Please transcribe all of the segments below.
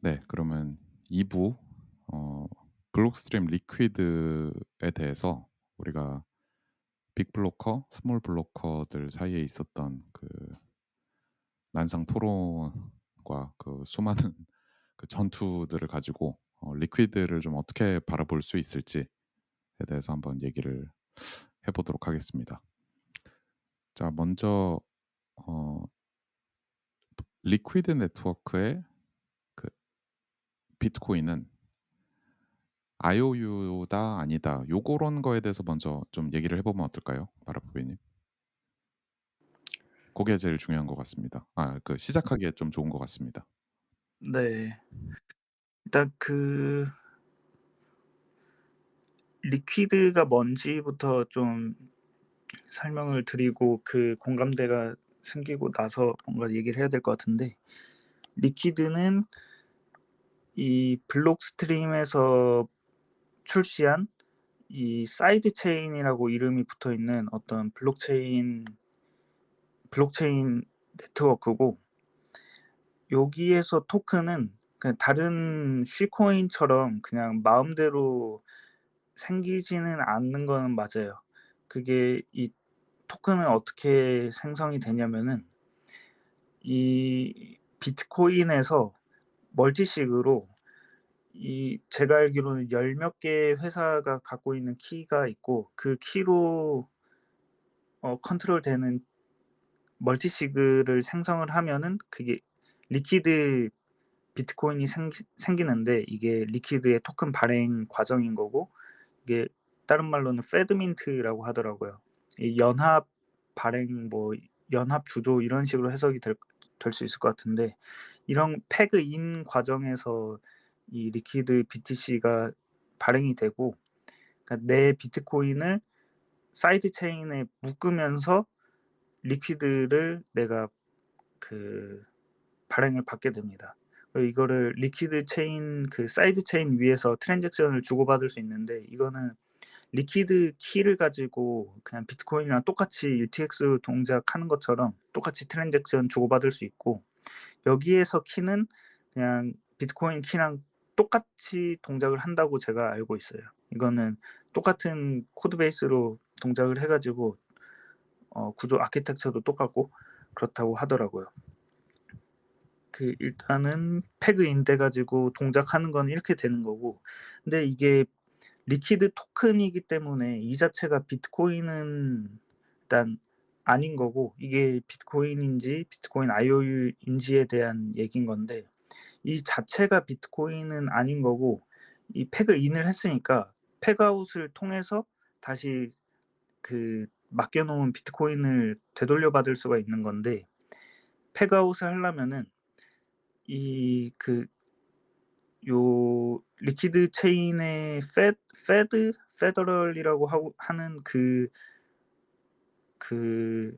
네. 그러면 2부 어 Blockstream Liquid에 대해서 우리가 big blocker, small blocker들 사이에 있었던 그 난상 토론과 그 수많은 그 전투들을 가지고 어 Liquid를 좀 어떻게 바라볼 수 있을지에 대해서 한번 얘기를 해 보도록 하겠습니다. 자 먼저 어 Liquid 네트워크의 그 비트코인은 IOU다 아니다 요거런 거에 대해서 먼저 좀 얘기를 해 보면 어떨까요? 바라보기님. 고게 제일 중요한 것 같습니다. 아 그 시작하기에 좀 좋은 것 같습니다. 네. 일단 그 Liquid가 뭔지부터 좀 설명을 드리고 그 공감대가 생기고 나서 뭔가 얘기를 해야 될 것 같은데 Liquid는 이 Blockstream에서 출시한 이 side chain이라고 이름이 붙어 있는 어떤 블록체인 블록체인 네트워크고 여기에서 토큰은 그냥 다른 shitcoin처럼 그냥 마음대로 생기지는 않는 거는 맞아요. 그게 이 토큰은 어떻게 생성이 되냐면은 이 비트코인에서 multisig으로 이 제가 알기로는 열 몇 개의 회사가 갖고 있는 키가 있고 그 키로 어 컨트롤 되는 multisig를 생성을 하면은 그게 Liquid 비트코인이 생기 생기는데 이게 Liquid의 토큰 발행 과정인 거고 이게 다른 말로는 Fedmint라고 하더라고요. 이 연합 발행 뭐 연합 주조 이런 식으로 해석이 될될수 있을 것 같은데 이런 peg in 과정에서 이 Liquid BTC가 발행이 되고 그러니까 내 비트코인을 side chain에 묶으면서 Liquid를 내가 그 발행을 받게 됩니다. 이거를 Liquid 체인 그 side chain 위에서 트랜잭션을 주고받을 수 있는데 이거는 Liquid 키를 가지고 그냥 비트코인이랑 똑같이 UTXO 동작하는 것처럼 똑같이 트랜잭션 주고받을 수 있고 여기에서 키는 그냥 비트코인 키랑 똑같이 동작을 한다고 제가 알고 있어요. 이거는 똑같은 codebase로 동작을 해 가지고 어 구조 아키텍처도 똑같고 그렇다고 하더라고요. 그 일단은 peg in 돼 가지고 동작하는 건 이렇게 되는 거고 근데 이게 Liquid 토큰이기 때문에 이 자체가 비트코인은 일단 아닌 거고 이게 비트코인인지 비트코인 IOU인지에 대한 얘기인 건데 이 자체가 비트코인은 아닌 거고 이 peg in을 했으니까 peg out을 통해서 다시 그 맡겨 놓은 비트코인을 되돌려 받을 수가 있는 건데 peg out을 하려면은 이 그 요 Liquid 체인의 페 fed federal이라고 하고 하는 그 그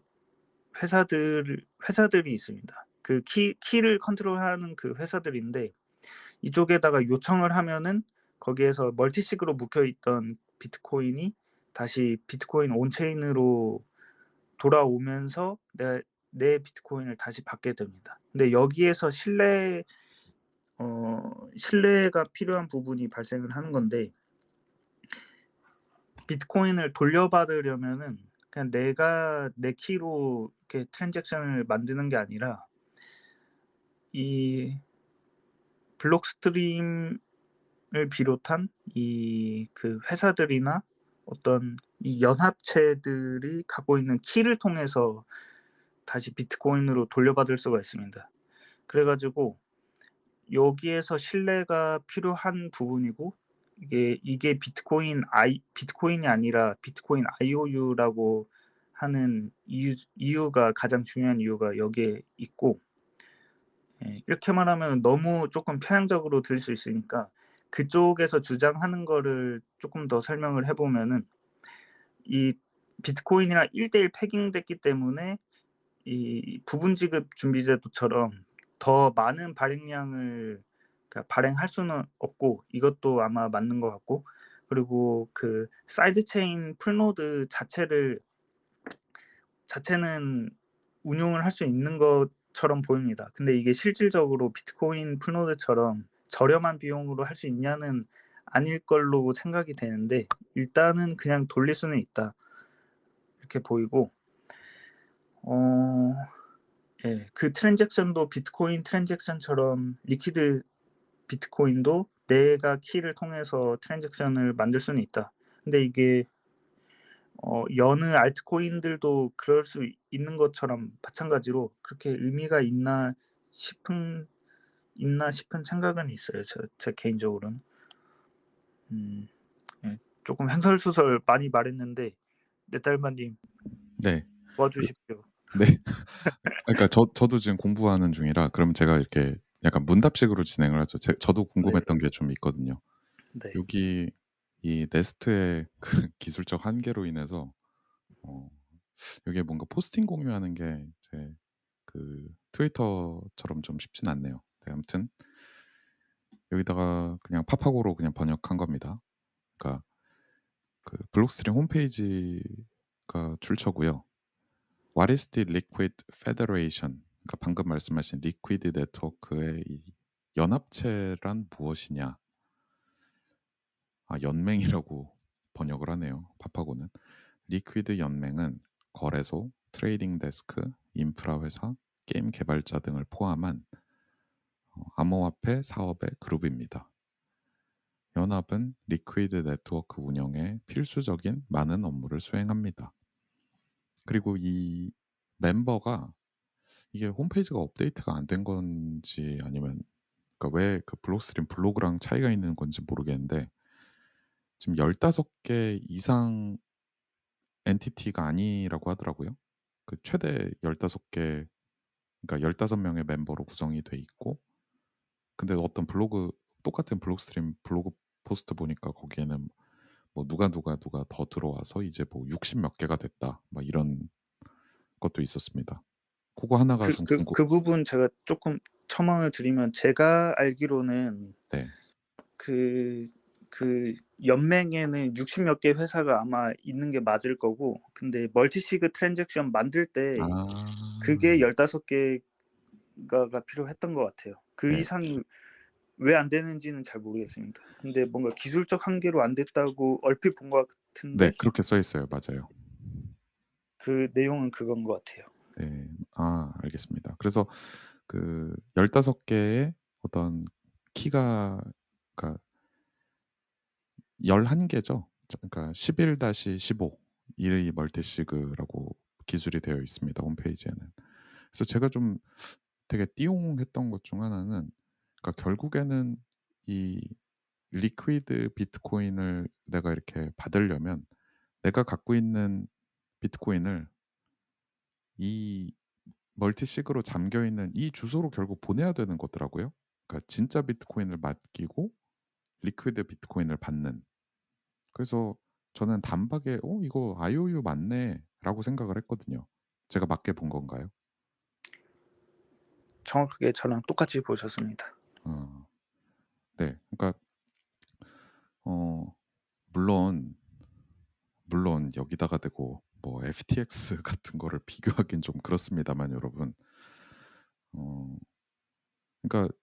회사들 회사들이 있습니다. 그 키 키를 컨트롤하는 그 회사들인데 이쪽에다가 요청을 하면은 거기에서 multisig으로 묶여 있던 비트코인이 다시 비트코인 on-chain으로 돌아오면서 내 내 비트코인을 다시 받게 됩니다. 근데 여기에서 신뢰 어 신뢰가 필요한 부분이 발생을 하는 건데 비트코인을 돌려받으려면은 그냥 내가 내 키로 이렇게 트랜잭션을 만드는 게 아니라 이 블록 스트림을 비롯한 이 그 회사들이나 어떤 이 연합체들이 갖고 있는 키를 통해서 다시 비트코인으로 돌려받을 수가 있습니다. 그래 가지고 여기에서 신뢰가 필요한 부분이고 이게 이게 비트코인 아이 비트코인이 아니라 비트코인 IOU라고 하는 이유 이유가 가장 중요한 이유가 여기에 있고 예 이렇게 말하면 너무 쪼끔 편향적으로 들릴 수 있으니까 그쪽에서 주장하는 거를 쪼끔 더 설명을 해 보면은 이 비트코인이랑 1대1 pegging됐기 때문에 이 부분 지급 준비 제도처럼 더 많은 발행량을 발행할 수는 없고 이것도 아마 맞는 것 같고 그리고 그 side chain full node 자체를 자체는 운용을 할 수 있는 것처럼 보입니다. 근데 이게 실질적으로 비트코인 full node처럼 저렴한 비용으로 할 수 있냐는 아닐 걸로 생각이 되는데 일단은 그냥 돌릴 수는 있다. 이렇게 보이고 어 예 그 트랜잭션도 비트코인 트랜잭션처럼 Liquid 비트코인도 내가 키를 통해서 트랜잭션을 만들 수는 있다. 근데 이게 어 여느 알트코인들도 그럴 수 있는 것처럼 마찬가지로 그렇게 의미가 있나 싶은 있나 싶은 생각은 있어요. 저제 개인적으로는. 음예 쪼끔 횡설수설 많이 말했는데 넷달마님 네. 도와주십시오. 그 네. 그러니까 저 저도 지금 공부하는 중이라 그럼 제가 이렇게 약간 문답식으로 진행을 하죠. 제 저도 네. 궁금했던 게좀 있거든요. 네. 여기 이 Nest의 그 기술적 한계로 인해서 어 여기에 뭔가 포스팅 공유하는 게 이제 그 트위터처럼 좀 쉽진 않네요. 네 아무튼 여기다가 그냥 파파고로 그냥 번역한 겁니다. 그러니까 그 Blockstream 홈페이지가 출처고요. What is the Liquid Federation? 그러니까 방금 말씀하신 Liquid 네트워크의 이 연합체란 무엇이냐? 아 연맹이라고 번역을 하네요. 파파고는. Liquid 연맹은 거래소, trading desk, 인프라 회사, 게임 개발자 등을 포함한 어 암호화폐 사업의 그룹입니다. 연합은 Liquid 네트워크 운영에 필수적인 많은 업무를 수행합니다. 그리고 이 멤버가 이게 홈페이지가 업데이트가 안 된 건지 아니면 그러니까 왜 그 Blockstream 블로그랑 차이가 있는 건지 모르겠는데 지금 15개 이상 entity가 아니라고 하더라고요. 그 최대 15개 그러니까 15명의 멤버로 구성이 돼 있고 근데 어떤 블로그 똑같은 Blockstream 블로그 post 보니까 거기에는 뭐 누가 누가 누가 더 들어와서 이제 뭐 60 몇 개가 됐다. 막 이런 것도 있었습니다. 고거 하나가 그좀그 궁금 그 부분 제가 쪼끔 첨언을 드리면 제가 알기로는 네. 그 그 연맹에는 60몇 개 회사가 아마 있는 게 맞을 거고 근데 멀티시그 트랜잭션 만들 때 그게 아. 15 개가가 필요했던 것 같아요. 그 네. 이상이 왜 안 되는지는 잘 모르겠습니다. 근데 뭔가 기술적 한계로 안 됐다고 얼핏 본 것 같은데 네. 그렇게 써 있어요. 맞아요. 그 내용은 그건 것 같아요. 네. 아 알겠습니다. 그래서 그 15 개의 어떤 키가 그러니까 11 개죠. 자 그러니까 11-15이 멀티시그라고 기술이 되어 있습니다, 홈페이지에는. 그래서 제가 좀 되게 띠용했던 것 중 하나는 그러니까 결국에는 이 Liquid 비트코인을 내가 이렇게 받으려면 내가 갖고 있는 비트코인을 이 multisig로 잠겨 있는 이 주소로 결국 보내야 되는 거더라고요. 그러니까 진짜 비트코인을 맡기고 Liquid 비트코인을 받는. 그래서 저는 단박에 '어 이거 IOU 맞네.'라고 생각을 했거든요. 제가 맞게 본 건가요? 정확하게 저랑 똑같이 보셨습니다. 어. 네. 그러니까 어 물론 물론 여기다가 대고 뭐 FTX 같은 거를 비교하긴 좀 그렇습니다만 여러분. 어 그러니까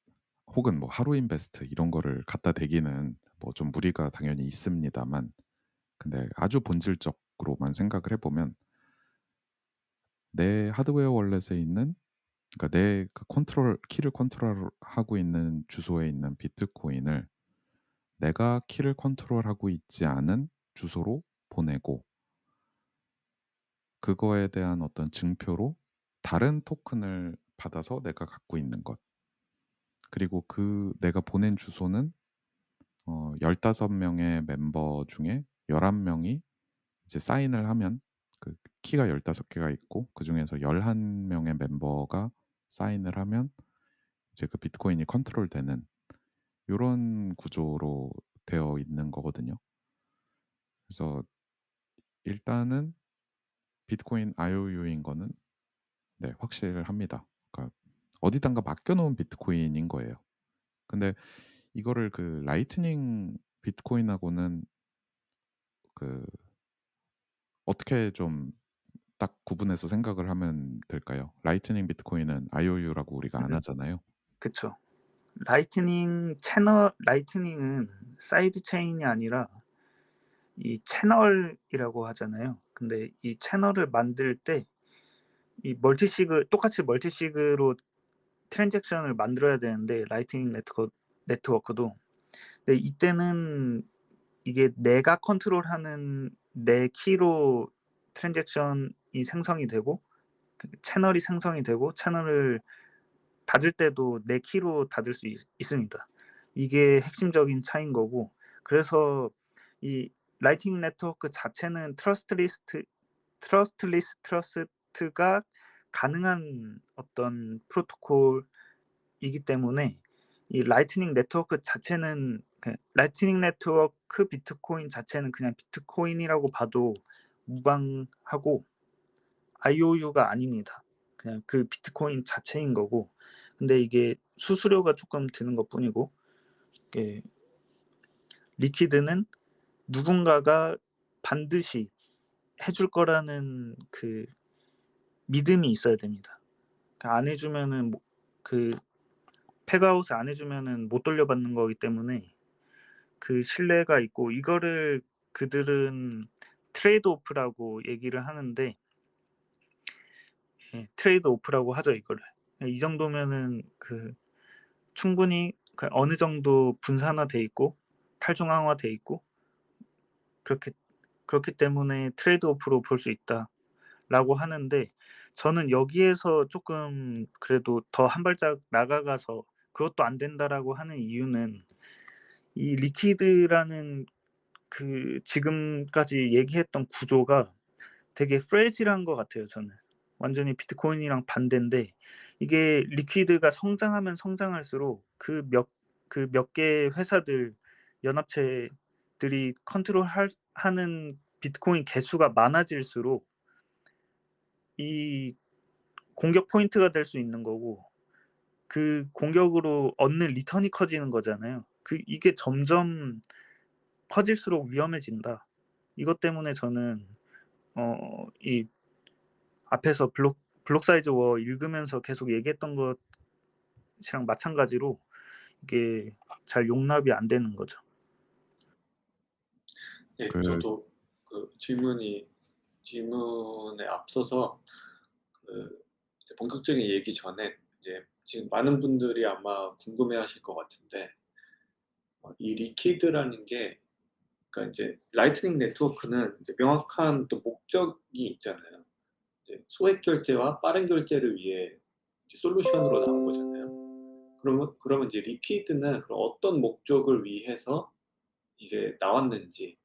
혹은 뭐 하루 인베스트 이런 거를 갖다 대기는 뭐 좀 무리가 당연히 있습니다만 근데 아주 본질적으로만 생각을 해 보면 내 하드웨어 월렛에 있는 그러니까 내 그 컨트롤 키를 컨트롤하고 있는 주소에 있는 비트코인을 내가 키를 컨트롤하고 있지 않은 주소로 보내고 그거에 대한 어떤 증표로 다른 토큰을 받아서 내가 갖고 있는 것. 그리고 그 내가 보낸 주소는 어 15 명의 멤버 중에 11 명이 이제 사인을 하면 그 키가 15 개가 있고 그중에서 11 명의 멤버가 사인을 하면 이제 그 비트코인이 컨트롤 되는 요런 구조로 되어 있는 거거든요. 그래서 일단은 비트코인 IOU인 거는 네 확실합니다. 그러니까 어디든가 맡겨 놓은 비트코인인 거예요. 근데 이거를 그 Lightning 비트코인하고는 그 어떻게 좀 딱 구분해서 생각을 하면 될까요? Lightning 비트코인은 IOU라고 우리가 안 음. 하잖아요. 그쵸. Lightning 채널 Lightning은 side chain이 아니라 이 채널이라고 하잖아요. 근데 이 채널을 만들 때 이 multisig 똑같이 multisig로 transaction을 만들어야 되는데 Lightning 네트워 네트워크도. 근데 이때는 이게 내가 컨트롤하는 내 키로 transaction이 생성이 되고 그 채널이 생성이 되고 채널을 닫을 때도 내 키로 닫을 수 있 있습니다. 이게 핵심적인 차이인 거고 그래서 이 Lightning 네트워크 자체는 trustless trustless trust가 가능한 어떤 프로토콜이기 때문에 이 Lightning 네트워크 자체는 그 Lightning 네트워크 비트코인 자체는 그냥 비트코인이라고 봐도 무방하고 IOU가 아닙니다. 그냥 그 비트코인 자체인 거고 근데 이게 수수료가 쪼끔 드는 것 뿐이고 이게 Liquid는 누군가가 반드시 해줄 거라는 그 믿음이 있어야 됩니다. 그안해 주면은 뭐그 팩아웃을 안 해 주면은 못 돌려받는 거기 때문에 그 신뢰가 있고 이거를 그들은 trade-off라고 얘기를 하는데 예 trade-off라고 하죠 이거를. 예 이 정도면은 그 충분히 그 어느 정도 분산화돼 있고 탈중앙화돼 있고 그렇게 그렇기 때문에 trade-off로 볼 수 있다라고 하는데 저는 여기에서 쪼끔 그래도 더 한 발짝 나아가서 그것도 안 된다라고 하는 이유는 이 Liquid라는 그 지금까지 얘기했던 구조가 되게 fragile한 것 같아요 저는. 완전히 비트코인이랑 반대인데 이게 Liquid가 성장하면 성장할수록 그 몇 그 몇 개의 회사들 연합체들이 컨트롤할 하는 비트코인 개수가 많아질수록 이 공격 포인트가 될 수 있는 거고 그 공격으로 얻는 리턴이 커지는 거잖아요. 그 이게 점점 커질수록 위험해진다. 이것 때문에 저는 어 이 앞에서 block Blocksize War 읽으면서 계속 얘기했던 것이랑 마찬가지로 이게 잘 용납이 안 되는 거죠. 네. 그 저도 그 질문이 질문에 앞서서 그 이제 본격적인 얘기 전에 이제 지금 많은 분들이 아마 궁금해하실 것 같은데 어 이 Liquid라는 게 그러니까 인제 Lightning 네트워크는 이제 명확한 또 목적이 있잖아요. 이제 소액 결제와 빠른 결제를 위해 이제 솔루션으로 나온 거잖아요. 그러면 그러면 이제 Liquid는 어떤 목적을 위해서 이게 나왔는지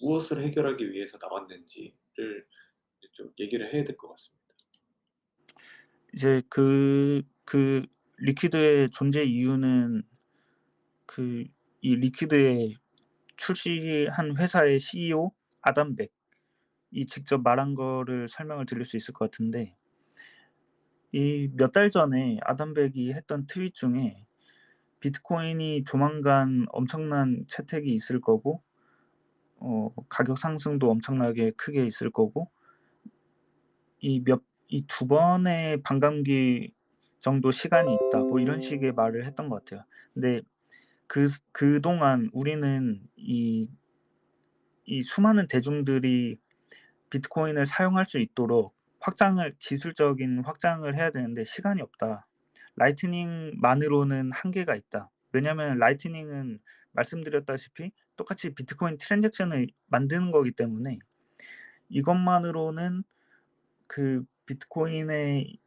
무엇을 해결하기 위해서 나왔는지를 좀 얘기를 해야 될 것 같습니다. 이제 그 그 Liquid의 존재 이유는 그 이 Liquid의 출시한 회사의 CEO 아담 백이 직접 말한 거를 설명을 드릴 수 있을 것 같은데 이 몇 달 전에 아담 백이 했던 트윗 중에 비트코인이 조만간 엄청난 채택이 있을 거고 어 가격 상승도 엄청나게 크게 있을 거고 이 몇 이 두 번의 반감기 정도 시간이 있다. 뭐 이런 식의 말을 했던 것 같아요. 근데 그스 그동안 우리는 이 이 수많은 대중들이 비트코인을 사용할 수 있도록 확장을 기술적인 확장을 해야 되는데 시간이 없다. Lightning만으로는 한계가 있다. 왜냐하면 Lightning은 말씀드렸다시피 똑같이 비트코인 트랜잭션을 만드는 거기 때문에 이것만으로는 그 비트코인의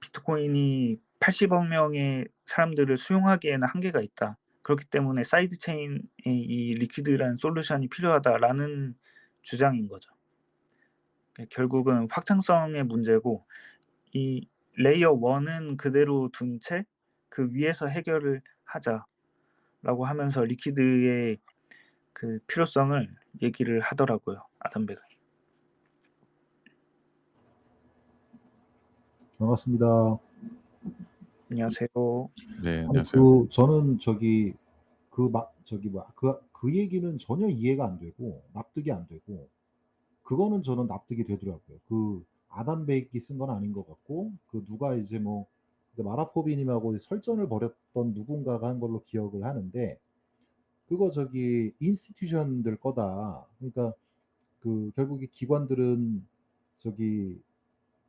비트코인이 800,000,000 명의 사람들을 수용하기에는 한계가 있다. 그렇기 때문에 side chain의 이 Liquid라는 솔루션이 필요하다라는 주장인 거죠. 그 결국은 확장성의 문제고 이 layer 1은 그대로 둔 채 그 위에서 해결을 하자 라고 하면서 Liquid의 그 필요성을 얘기를 하더라고요, 아담 백은. 반갑습니다. 안녕하세요. 네 안녕하세요. 그 저는 저기 그 막 저기 뭐야 그 그 얘기는 전혀 이해가 안 되고 납득이 안 되고 그거는 저는 납득이 되더라고요. 그 아담 백이 쓴 건 아닌 것 같고 그 누가 이제 뭐 마라포비님하고 설전을 벌였던 누군가가 한 걸로 기억을 하는데 그거 저기 institution들 거다. 그러니까 그 결국에 기관들은 저기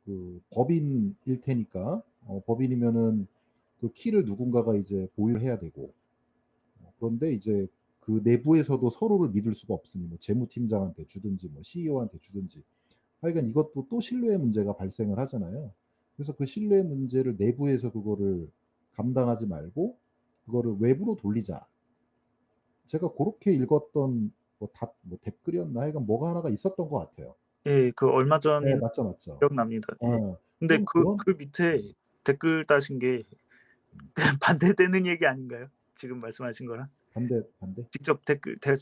그 법인일 테니까 어, 법인이면은 그 키를 누군가가 이제 보유를 해야 되고 어, 그런데 이제 그 내부에서도 서로를 믿을 수가 없으니 뭐 재무팀장한테 주든지 뭐 CEO한테 주든지 하여간 이것도 또 신뢰의 문제가 발생을 하잖아요. 그래서 그 신뢰 문제를 내부에서 그거를 감당하지 말고 그거를 외부로 돌리자. 제가 그렇게 읽었던 뭐, 답, 뭐 댓글이었나 하여간 뭐가 하나가 있었던 것 같아요. 예, 그 얼마 전에 네, 맞죠, 맞죠. 기억납니다. 예. 어, 근데 좀 그, 그런- 그 밑에 댓글 다신 게 반대되는 얘기 아닌가요? 지금 말씀하신 거랑 반대, 반대. 직접 댓글 대,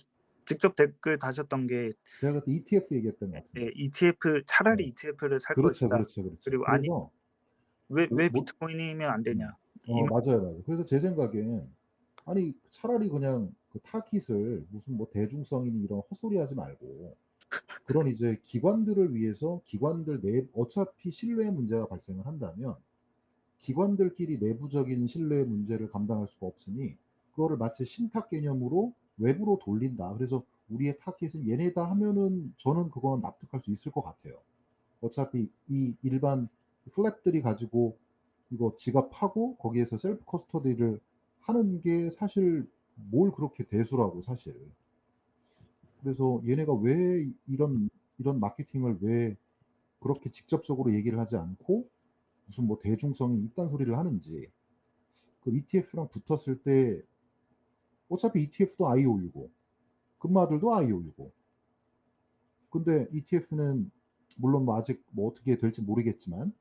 직접 댓글 다셨던 게 제가 그때 ETF 얘기했던 것 같은데. 예, ETF 차라리 네. ETF를 살 그렇죠, 것이다. 그렇죠, 그렇죠. 그리고 아니- 그래서 왜 왜 뭐- 비트코인이면 안 되냐? 어, 맞아요, 맞아요. 그래서 제 생각엔 아니 차라리 그냥 그 타깃을 무슨 뭐 대중성이니 이런 헛소리 하지 말고 그런 이제 기관들을 위해서 기관들 내 어차피 신뢰 문제가 발생을 한다면 기관들끼리 내부적인 신뢰 문제를 감당할 수가 없으니 그거를 마치 신탁 개념으로 외부로 돌린다. 그래서 우리의 타깃은 얘네다 하면은 저는 그거는 납득할 수 있을 것 같아요. 어차피 이 일반 플랫들이 가지고 이거 지갑하고 거기에서 셀프 커스터디를 하는 게 사실 뭘 그렇게 대수라고 사실. 그래서 얘네가 왜 이런 이런 마케팅을 왜 그렇게 직접적으로 얘기를 하지 않고 무슨 뭐 대중성이 이딴 소리를 하는지 그 ETF랑 붙었을 때 어차피 ETF도 IOU고 금마들도 IOU고 근데 ETF는 물론 뭐 아직 뭐 어떻게 될지 모르겠지만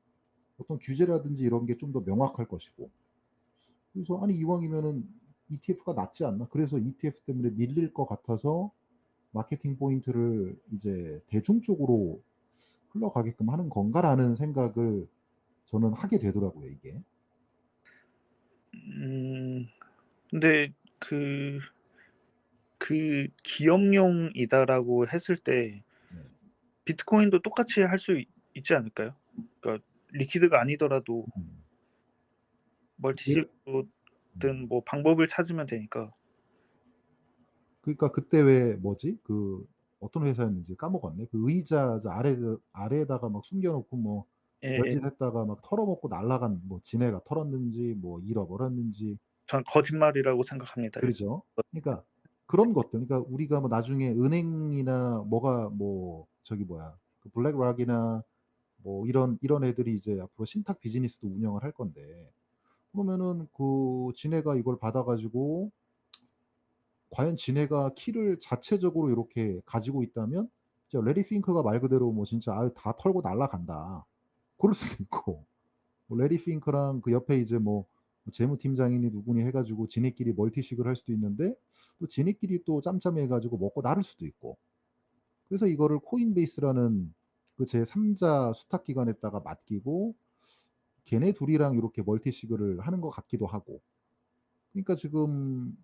어떤 규제라든지 이런 게 좀 더 명확할 것이고 그래서 아니 이왕이면은 ETF가 낫지 않나 그래서 ETF 때문에 밀릴 것 같아서 마케팅 포인트를 이제 대중 쪽으로 흘러가게끔 하는 건가라는 생각을 저는 하게 되더라고요 이게 음, 근데 그, 그 기업용이다라고 했을 때 네. 비트코인도 똑같이 할 수 있지 않을까요? 그러니까 리퀴드가 아니더라도 음. 멀티식으로든 뭐 방법을 찾으면 되니까. 그러니까 그때 왜 뭐지 그 어떤 회사였는지 까먹었네 그 의자 저 아래 아래에다가 막 숨겨놓고 뭐 예, 예. 별짓했다가 막 털어먹고 날라간 뭐 지네가 털었는지 뭐 잃어버렸는지 전 거짓말이라고 생각합니다. 그렇죠. 그러니까 그런 것들. 그러니까 우리가 뭐 나중에 은행이나 뭐가 뭐 저기 뭐야 그 블랙락이나 뭐 이런 이런 애들이 이제 앞으로 신탁 비즈니스도 운영을 할 건데 그러면은 그 지네가 이걸 받아가지고 과연 지네가 키를 자체적으로 이렇게 가지고 있다면 진짜 레리 핑크가 말 그대로 뭐 진짜 아유 다 털고 날라간다. 그럴 수도 있고 뭐 레리 핑크랑 그 옆에 이제 뭐 재무팀장이니 누구니 해가지고 지네끼리 멀티식을 할 수도 있는데 또 지네끼리 또 짬짬해가지고 먹고 나를 수도 있고 그래서 이거를 코인베이스라는 그 제3자 수탁기관에다가 맡기고 걔네 둘이랑 이렇게 멀티식을 하는 것 같기도 하고. 그러니까 지금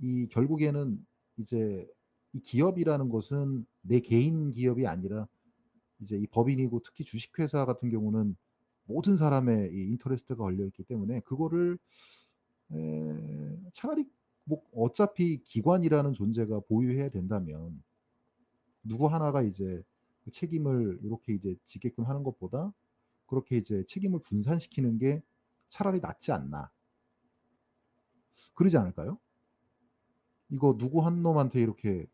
이 결국에는 이제 이 기업이라는 것은 내 개인 기업이 아니라 이제 이 법인이고 특히 주식회사 같은 경우는 모든 사람의 이 인터레스트가 걸려 있기 때문에 그거를 에, 차라리 뭐 어차피 기관이라는 존재가 보유해야 된다면 누구 하나가 이제 그 책임을 이렇게 이제 지게끔 하는 것보다 그렇게 이제 책임을 분산시키는 게 차라리 낫지 않나 그러지 않을까요? 이거 누구 한 놈한테 이렇게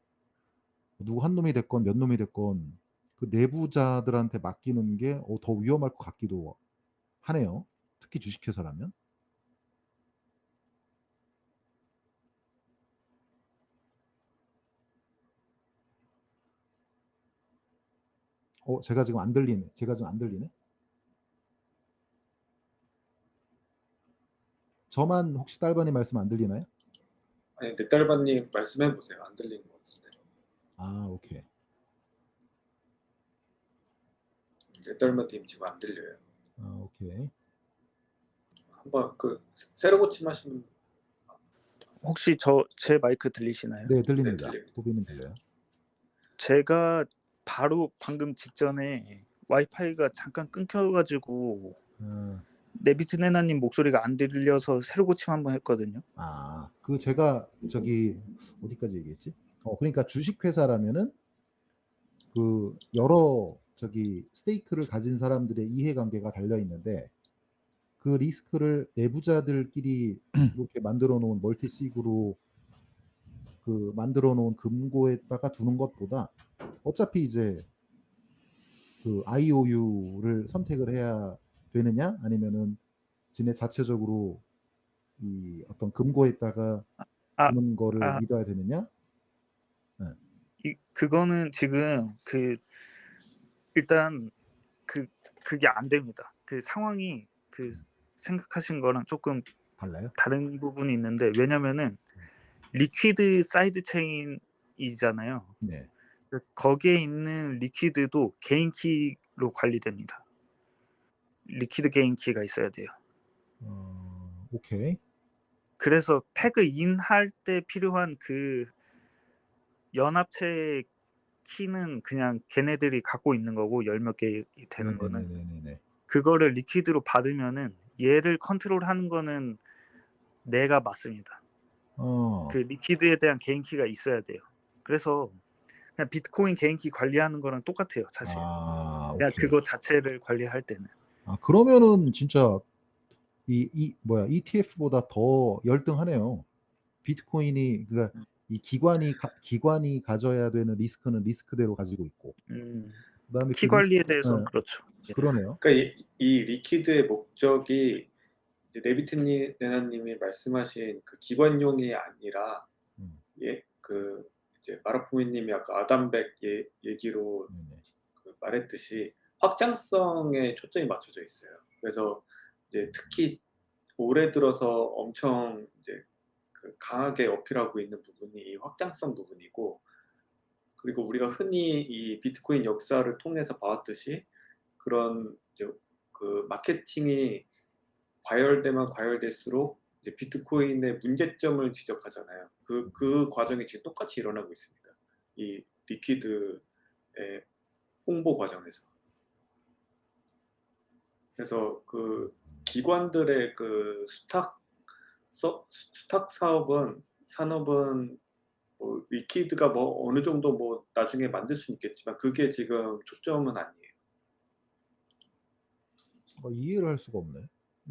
누구 한 놈이 됐건 몇 놈이 됐건 그 내부자들한테 맡기는 게 더 위험할 것 같기도 하네요. 특히 주식회사라면. 어, 제가 지금 안 들리네. 제가 지금 안 들리네. 저만 혹시 딸반이 말씀 안 들리나요? 아니 넷달바님 말씀해 보세요. 안 들리는 것 같은데. 아, 오케이. 넷달바님 지금 안 들려요. 아, 오케이. 한번 그 새로 고침 하시면 혹시 저 제 마이크 들리시나요? 네, 들립니다. 네, 들립니다. 도비는 들려요. 제가 바로 방금 직전에 와이파이가 잠깐 끊겨가지고 아, 네비트네나님 목소리가 안 들려서 새로 고침 한번 했거든요. 아, 그 제가 저기 어디까지 얘기했지? 어, 그러니까 주식 회사라면은 그 여러 저기 스테이크를 가진 사람들의 이해관계가 달려 있는데 그 리스크를 내부자들끼리 이렇게 만들어 놓은 멀티식으로 그 만들어 놓은 금고에다가 두는 것보다 어차피 이제 그 IOU를 선택을 해야 되느냐 아니면은 지네 자체적으로 이 어떤 금고에다가 아, 두는 거를 아. 믿어야 되느냐? 이 그거는 지금 그 일단 그 그게 안 됩니다. 그 상황이 그 생각하신 거랑 조금 달라요? 다른 부분이 있는데 왜냐면은 Liquid side chain이잖아요. 네. 그 거기에 있는 Liquid도 개인 키로 관리됩니다. Liquid 개인 키가 있어야 돼요. 어, 오케이. 그래서 peg in할 때 필요한 그 연합체 키는 그냥 걔네들이 갖고 있는 거고 열 몇 개 되는 거는 네네네네. 그거를 Liquid로 받으면은 얘를 컨트롤하는 거는 내가 맞습니다. 어. 그 Liquid에 대한 개인 키가 있어야 돼요. 그래서 그냥 비트코인 개인 키 관리하는 거랑 똑같아요, 사실. 아, 그냥 오케이. 그거 자체를 관리할 때는. 아, 그러면은 진짜 이, 이 뭐야 ETF보다 더 열등하네요. 비트코인이 그러니까 이 기관이 가, 기관이 가져야 되는 리스크는 리스크대로 가지고 있고 음, 그다음에 키 그 관리에 리스크- 대해서 는 네, 그렇죠. 예. 그러네요. 그러니까 이, 이 리퀴드의 목적이 이제 네비트니 네나님이 말씀하신 그 기관용이 아니라 음, 예, 그 이제 마라포미님이 아까 아담백 예, 얘기로. 그 말했듯이 확장성에 초점이 맞춰져 있어요. 그래서 이제 특히 올해 들어서 엄청 이제 그 강하게 어필하고 있는 부분이 이 확장성 부분이고 그리고 우리가 흔히 이 비트코인 역사를 통해서 봐왔듯이 그런 이제 그 마케팅이 과열되면 과열될수록 이제 비트코인의 문제점을 지적하잖아요. 그, 그 과정이 지금 똑같이 일어나고 있습니다. 이 리퀴드의 홍보 과정에서. 그래서 그 기관들의 그 수탁 서, 수탁 사업은 산업은 뭐 리퀴드가 뭐 어느 정도 뭐 나중에 만들 수 있겠지만 그게 지금 초점은 아니에요. 어, 이해를 할 수가 없네.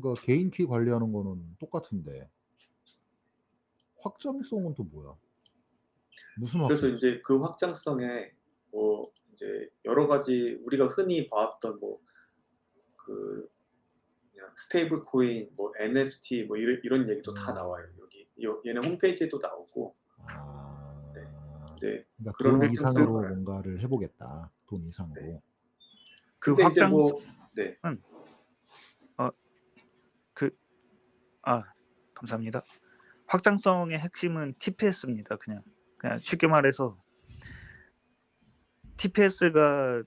그러니까 개인 키 관리하는 거는 똑같은데 확장성은 또 뭐야? 무슨 그래서 확장? 이제 그 확장성에 뭐 이제 여러 가지 우리가 흔히 봐왔던 뭐그 스테이블 코인, 뭐 NFT 뭐 이런, 이런 얘기도 다 음. 나와요 여기. 요- 얘네 홈페이지에도 나오고. 아, 네. 네. 그러니까 그런 돈 이상으로. 뭔가를 해보겠다. 돈 이상으로. 네. 그 확장 뭐 네. 아 감사합니다. 확장성의 핵심은 TPS입니다. 그냥 그냥 쉽게 말해서 TPS가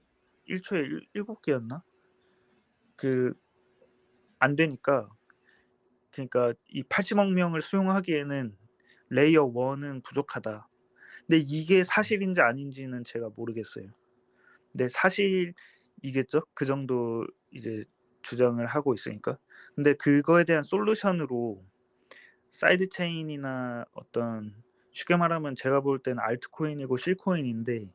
1초에 7개였나? 그 안 되니까 그러니까 이 80억 명을 수용하기에는 layer 1은 부족하다. 근데 이게 사실인지 아닌지는 제가 모르겠어요. 근데 사실이겠죠? 그 정도 이제 주장을 하고 있으니까. 근데 그거에 대한 솔루션으로 side chain이나 어떤 쉽게 말하면 제가 볼 때는 알트코인이고 shitcoin인데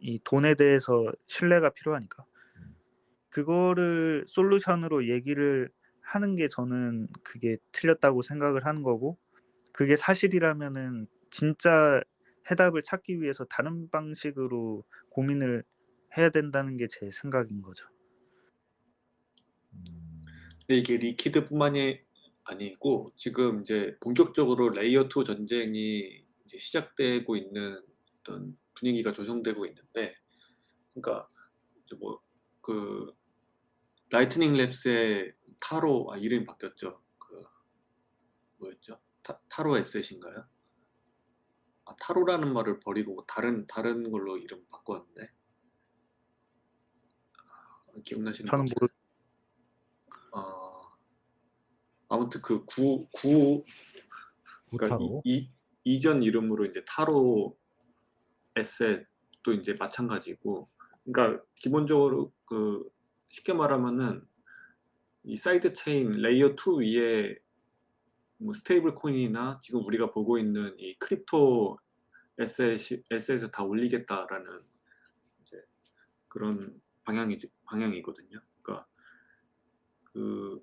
이 돈에 대해서 신뢰가 필요하니까. 그거를 솔루션으로 얘기를 하는 게 저는 그게 틀렸다고 생각을 하는 거고 그게 사실이라면은 진짜 해답을 찾기 위해서 다른 방식으로 고민을 해야 된다는 게 제 생각인 거죠. 음, 근데 이게 Liquid뿐만이 아니고 지금 이제 본격적으로 layer 2 전쟁이 이제 시작되고 있는 어떤 분위기가 조성되고 있는데, 그러니까 이제 뭐 그 Lightning Labs의 Taro 아 이름이 바뀌었죠. 그 뭐였죠? 타, Taro asset인가요? 아 Taro라는 말을 버리고 뭐 다른 다른 걸로 이름 바꿨는데 아, 기억나시는 저는 분? 모르 어, 아무튼 그 구, 구, 그러니까 구Taro. 이, 이, 이전 이름으로 이제 Taro asset도 이제 마찬가지고, 그러니까 기본적으로 그 쉽게 말하면은 이 side chain layer 2 위에 뭐 스테이블 코인이나 지금 우리가 보고 있는 이 crypto asset이 asset을 다 올리겠다라는 이제 그런 방향이지 방향이거든요. 그러니까 그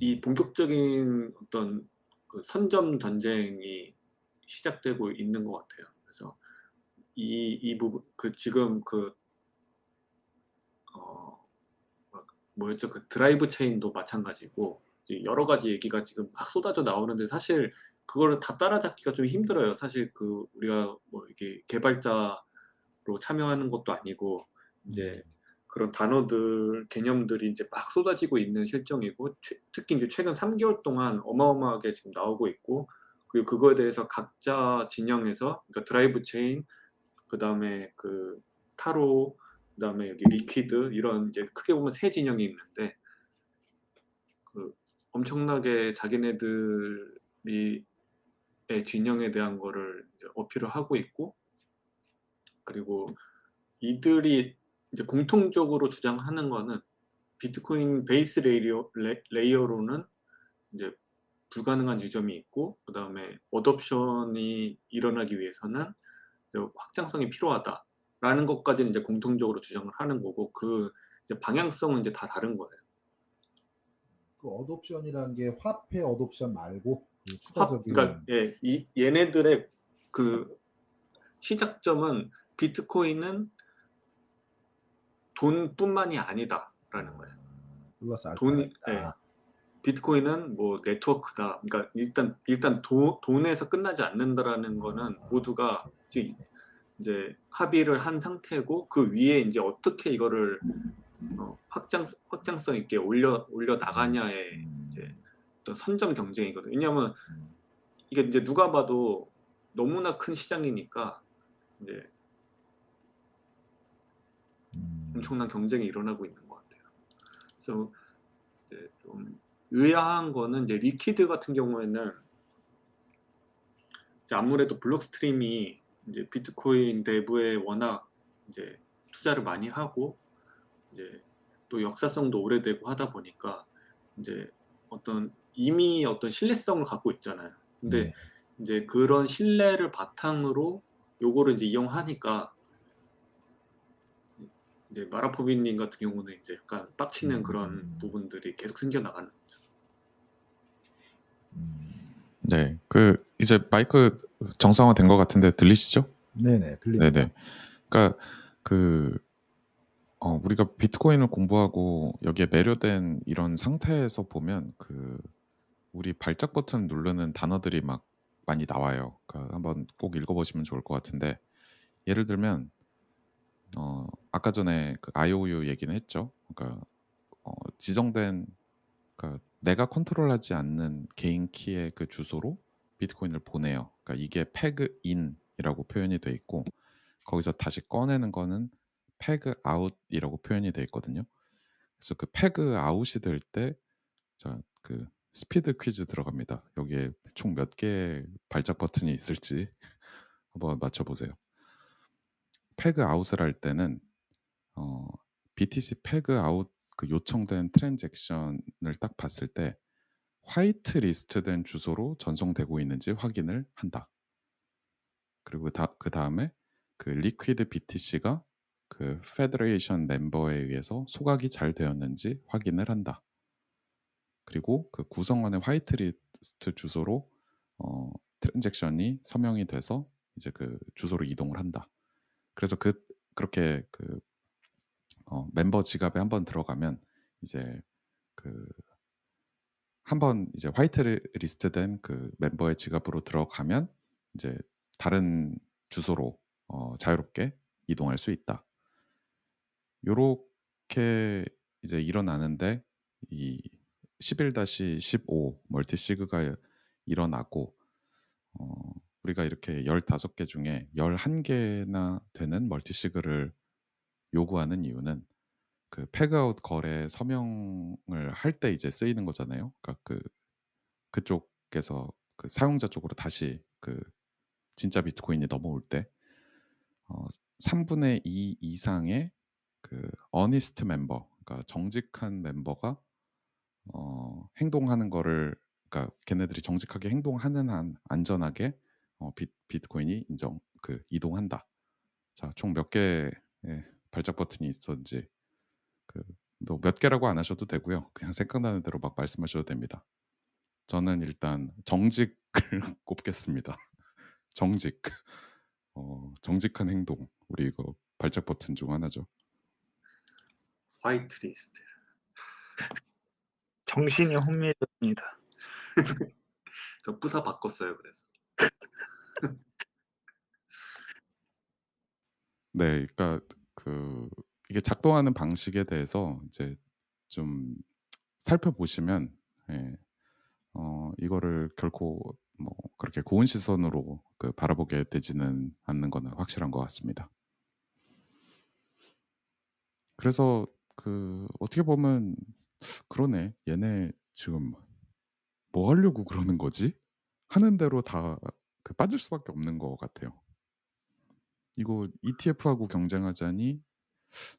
이 본격적인 어떤 그 선점 전쟁이 시작되고 있는 것 같아요. 그래서 이, 이 부분, 그 지금 그, 어, 뭐였죠? 그 드라이브 체인도 마찬가지고, 여러 가지 얘기가 지금 막 쏟아져 나오는데 사실 그거를 다 따라잡기가 좀 힘들어요. 사실 그 우리가 뭐 이게 개발자로 참여하는 것도 아니고, 이제 그런 단어들, 개념들이 이제 막 쏟아지고 있는 실정이고, 최- 특히 이제 최근 3개월 동안 어마어마하게 지금 나오고 있고, 그리고 그거에 대해서 각자 진영에서, 그러니까 drive chain, 그 다음에 그 Taro, 그 다음에 여기 Liquid, 이런 이제 크게 보면 세 진영이 있는데, 그 엄청나게 자기네들이 의 진영에 대한 거를 어필을 하고 있고, 그리고 이들이 이제 공통적으로 주장하는 거는 비트코인 base layer, 레, layer로는 이제 불가능한 지점이 있고 그 다음에 adoption이 일어나기 위해서는 확장성이 필요하다라는 것까지는 이제 공통적으로 주장을 하는 거고 그 이제 방향성은 이제 다 다른 거예요. 그 adoption이라는 게 화폐 adoption 말고 그 합, 추가적인 그러니까 예, 이 얘네들의 그 시작점은 비트코인은 돈뿐만이 아니다라는 거예요. 플러스 돈이- 알파다. 비트코인은 뭐 네트워크다. 그러니까 일단 일단 도, 돈에서 끝나지 않는다라는 거는 모두가 지금 이제 합의를 한 상태고 그 위에 이제 어떻게 이거를 어, 확장 확장성 있게 올려 올려 나가냐의 음, 이제 어떤 선점 경쟁이거든요. 왜냐하면 음, 이게 이제 누가 봐도 너무나 큰 시장이니까 이제 음. 엄청난 경쟁이 일어나고 있는 것 같아요. 그래서 이제 좀 의아한 거는 이제 리퀴드 같은 경우에는 이제 아무래도 블록 스트림이 이제 비트코인 내부에 워낙 이제 투자를 많이 하고 이제 또 역사성도 오래되고 하다 보니까 이제 어떤 이미 어떤 신뢰성을 갖고 있잖아요. 근데 네. 이제 그런 신뢰를 바탕으로 요거를 이제 이용하니까 이제 마라포비님 같은 경우는 이제 약간 빡치는 그런 음. 부분들이 계속 생겨나가는 거죠. 음. 네, 그 이제 마이크 정상화 된 것 같은데 들리시죠? 네네 들립니다. 네네. 그러니까 그 어, 우리가 비트코인을 공부하고 여기에 매료된 이런 상태에서 보면 그 우리 발작 버튼 누르는 단어들이 막 많이 나와요. 그러니까 한번 꼭 읽어보시면 좋을 것 같은데 예를 들면 어, 아까 전에 그 IOU 얘기는 했죠. 그러니까 어, 지정된 그러니까 내가 컨트롤하지 않는 개인 키의 그 주소로 비트코인을 보내요. 그러니까 이게 peg in이라고 표현이 돼 있고 거기서 다시 꺼내는 거는 peg out이라고 표현이 돼 있거든요. 그래서 그 peg out이 될 때 자, 그 스피드 퀴즈 들어갑니다. 여기에 총 몇 개의 발작 버튼이 있을지 한번 맞춰 보세요. peg out을 할 때는 어, BTC 패그 아웃 그 요청된 트랜잭션을 딱 봤을 때 whitelist된 주소로 전송되고 있는지 확인을 한다. 그리고 다, 그 다음에 그 리퀴드 BTC가 그 federation 멤버에 의해서 소각이 잘 되었는지 확인을 한다. 그리고 그 구성원의 whitelist 주소로 어, transaction이 서명이 돼서 이제 그 주소로 이동을 한다. 그래서 그 그렇게 그 어, 멤버 지갑에 한번 들어가면 이제 그 한번 이제 whitelist된 그 멤버의 지갑으로 들어가면 이제 다른 주소로 어, 자유롭게 이동할 수 있다. 요렇게 이제 일어나는데 이 11-15 multisig가 일어나고 어, 우리가 이렇게 15개 중에 11개나 되는 multisig를 요구하는 이유는 그 peg out 거래 서명을 할 때 이제 쓰이는 거잖아요. 그러니까 그 그쪽에서 그 사용자 쪽으로 다시 그 진짜 비트코인이 넘어올 때 어, 3분의 2 이상의 그 honest 멤버, 그러니까 정직한 멤버가 어, 행동하는 거를 그러니까 걔네들이 정직하게 행동하는 한 안전하게 어, 비, 비트코인이 인정 그 이동한다. 자, 총 몇 개의 발작 버튼이 있었는지 그뭐몇 개라고 안 하셔도 되고요. 그냥 생각나는 대로 막 말씀하셔도 됩니다. 저는 일단 정직을 꼽겠습니다. 정직. 어, 정직한 행동. 우리 이거 발작 버튼 중 하나죠. 화이트 리스트. 정신이 혼미해졌습니다. 저 부사 바꿨어요. 그래서 네, 그러니까 그 이게 작동하는 방식에 대해서 이제 좀 살펴보시면 예, 어, 이거를 결코 뭐 그렇게 고운 시선으로 그 바라보게 되지는 않는 거는 확실한 것 같습니다. 그래서 그 어떻게 보면 그러네. 얘네 지금 뭐 하려고 그러는 거지? 하는 대로 다 그 빠질 수밖에 없는 것 같아요. 이거 ETF하고 경쟁하자니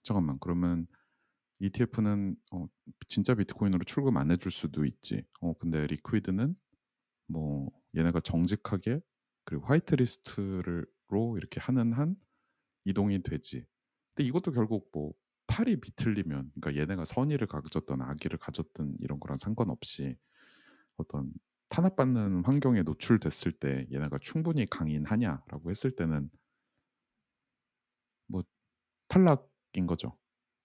잠깐만 그러면 ETF는 어, 진짜 비트코인으로 출금 안 해줄 수도 있지. 어 근데 리퀴드는 뭐 얘네가 정직하게 그리고 화이트리스트로 이렇게 하는 한 이동이 되지. 근데 이것도 결국 뭐 팔이 비틀리면 그러니까 얘네가 선의를 가졌던 악의를 가졌던 이런 거랑 상관없이 어떤 탄압받는 환경에 노출됐을 때 얘네가 충분히 강인하냐라고 했을 때는 뭐 탈락인 거죠.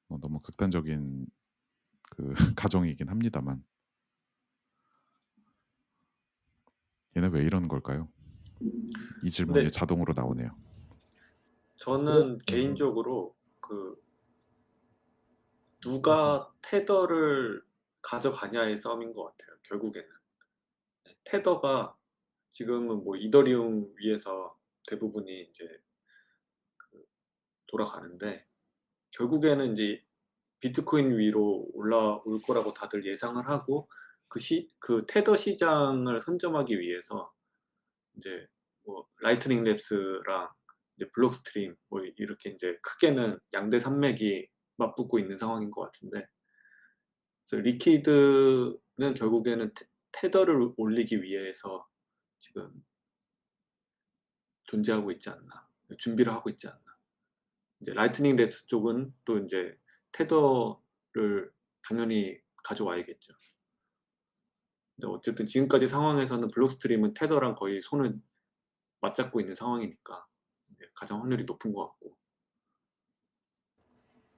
뭐 너무 극단적인 그 가정이긴 합니다만 얘네 왜 이러는 걸까요? 이 질문이 근데- 자동으로 나오네요. 저는 그래? 개인적으로 그 누가 테더를 가져가냐의 싸움인 것 같아요. 결국에는 네, 테더가 지금은 뭐 이더리움 위에서 대부분이 이제 그 돌아가는데 결국에는 이제 비트코인 위로 올라올 거라고 다들 예상을 하고 그 시, 그 테더 시장을 선점하기 위해서 이제 뭐 라이트닝 랩스랑 이제 블록스트림 뭐 이렇게 이제 크게는 양대 산맥이 맞붙고 있는 상황인 것 같은데 그래서 리퀴드는 결국에는 테, 테더를 올리기 위해서 지금 존재하고 있지 않나 준비를 하고 있지 않나 이제 라이트닝 랩스 쪽은 또 이제 테더를 당연히 가져와야겠죠. 근데 어쨌든 지금까지 상황에서는 블록스트림은 테더랑 거의 손을 맞잡고 있는 상황이니까 가장 확률이 높은 것 같고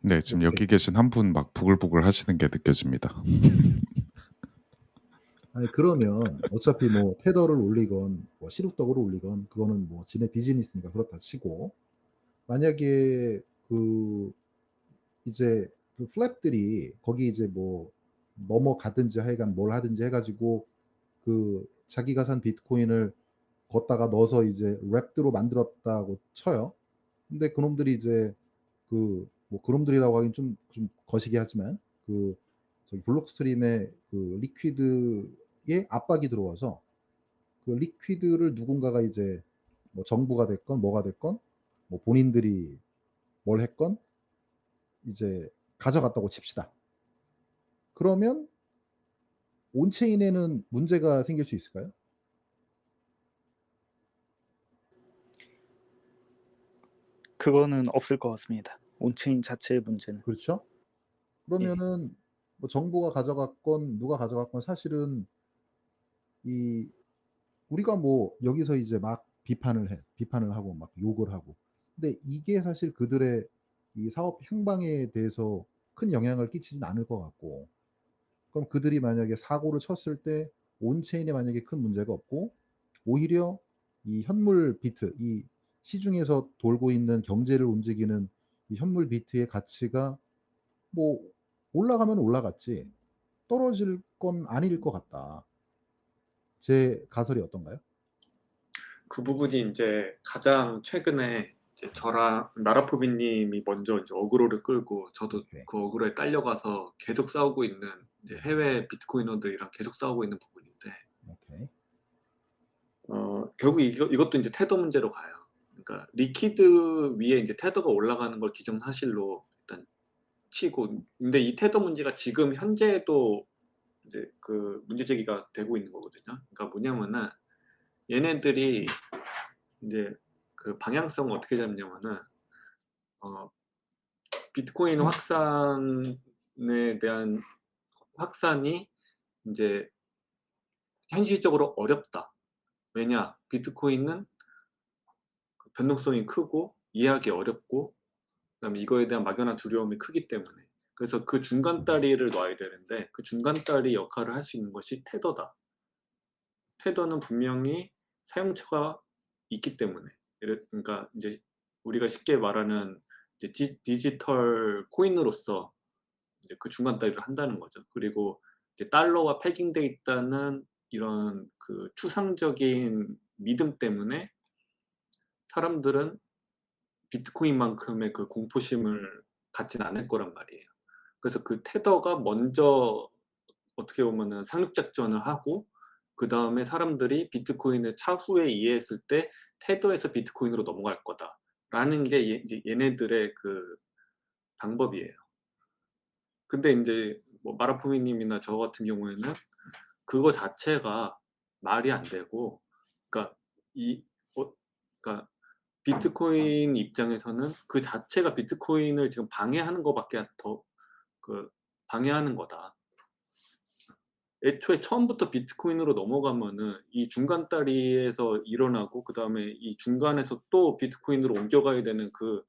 네, 지금 오케이. 여기 계신 한 분 막 부글부글 하시는 게 느껴집니다. 아니 그러면 어차피 뭐 테더를 올리건 뭐 시루떡을 올리건 그거는 뭐 지네 비즈니스니까 그렇다 치고 만약에 그 이제 그 플랩들이 거기 이제 뭐 넘어가든지 하여간 뭘 하든지 해가지고 그 자기가 산 비트코인을 걷다가 넣어서 이제 wrapped로 만들었다고 쳐요. 근데 그놈들이 이제 그 뭐 그놈들이라고 하긴 좀, 좀 거시기 하지만 그 저기 블록스트림의 그 리퀴드 에 압박이 들어와서 그 리퀴드를 누군가가 이제 뭐 정부가 됐건 뭐가 됐건 뭐 본인들이 뭘 했건 이제 가져갔다고 칩시다. 그러면 on-chain에는 문제가 생길 수 있을까요? 그거는 없을 것 같습니다. on-chain 자체의 문제는. 그렇죠? 그러면은 뭐 정부가 가져갔건 누가 가져갔건 사실은 이 우리가 뭐 여기서 이제 막 비판을 해 비판을 하고 막 욕을 하고 근데 이게 사실 그들의 이 사업 행방에 대해서 큰 영향을 끼치진 않을 것 같고 그럼 그들이 만약에 사고를 쳤을 때 온체인에 만약에 큰 문제가 없고 오히려 이 현물 비트 이 시중에서 돌고 있는 경제를 움직이는 이 현물 비트의 가치가 뭐 올라가면 올라갔지 떨어질 건 아닐 것 같다. 제 가설이 어떤가요? 그 부분이 이제 가장 최근에 이제 저랑 나라포비님이 먼저 이제 어그로를 끌고 저도 오케이. 그 어그로에 딸려가서 계속 싸우고 있는 이제 해외 비트코이너들이랑 계속 싸우고 있는 부분인데 오케이. 어, 결국 이거, 이것도 이제 테더 문제로 가요. 그러니까 리퀴드 위에 이제 테더가 올라가는 걸 기정사실로 일단 치고 근데 이 테더 문제가 지금 현재도 이제 그 문제 제기가 되고 있는 거거든요. 그러니까 뭐냐면은 얘네들이 이제 그 방향성을 어떻게 잡냐면은 어 비트코인 확산에 대한 확산이 인제 현실적으로 어렵다. 왜냐? 비트코인은 그 변동성이 크고 이해하기 어렵고 그다음에 이거에 대한 막연한 두려움이 크기 때문에. 그래서 그 중간 다리를 놔야 되는데 그 중간 다리 역할을 할 수 있는 것이 테더다. 테더는 분명히 사용처가 있기 때문에. 그러니까 인제 우리가 쉽게 말하는 이제 디 디지털 코인으로서 이제 그 중간 다리를 한다는 거죠. 그리고 이제 달러와 패깅돼 있다는 이런 그 추상적인 믿음 때문에 사람들은 비트코인만큼의 그 공포심을 갖진 않을 거란 말이에요. 그래서 그 테더가 먼저 어떻게 보면은 상륙 작전을 하고 그 다음에 사람들이 비트코인을 차후에 이해했을 때 '테더에서 비트코인으로 넘어갈 거다.'라는 게얘 이제 얘네들의 그 방법이에요. 근데 인제 뭐 마라포미 님이나 저 같은 경우에는 그거 자체가 말이 안 되고 그러니까 이 어 그러니까 비트코인 입장에서는 그 자체가 비트코인을 지금 방해하는 거밖에 더 그 방해하는 거다. 애초에 처음부터 비트코인으로 넘어가면은 이 중간 다리에서 일어나고 그 다음에 이 중간에서 또 비트코인으로 옮겨가야 되는 그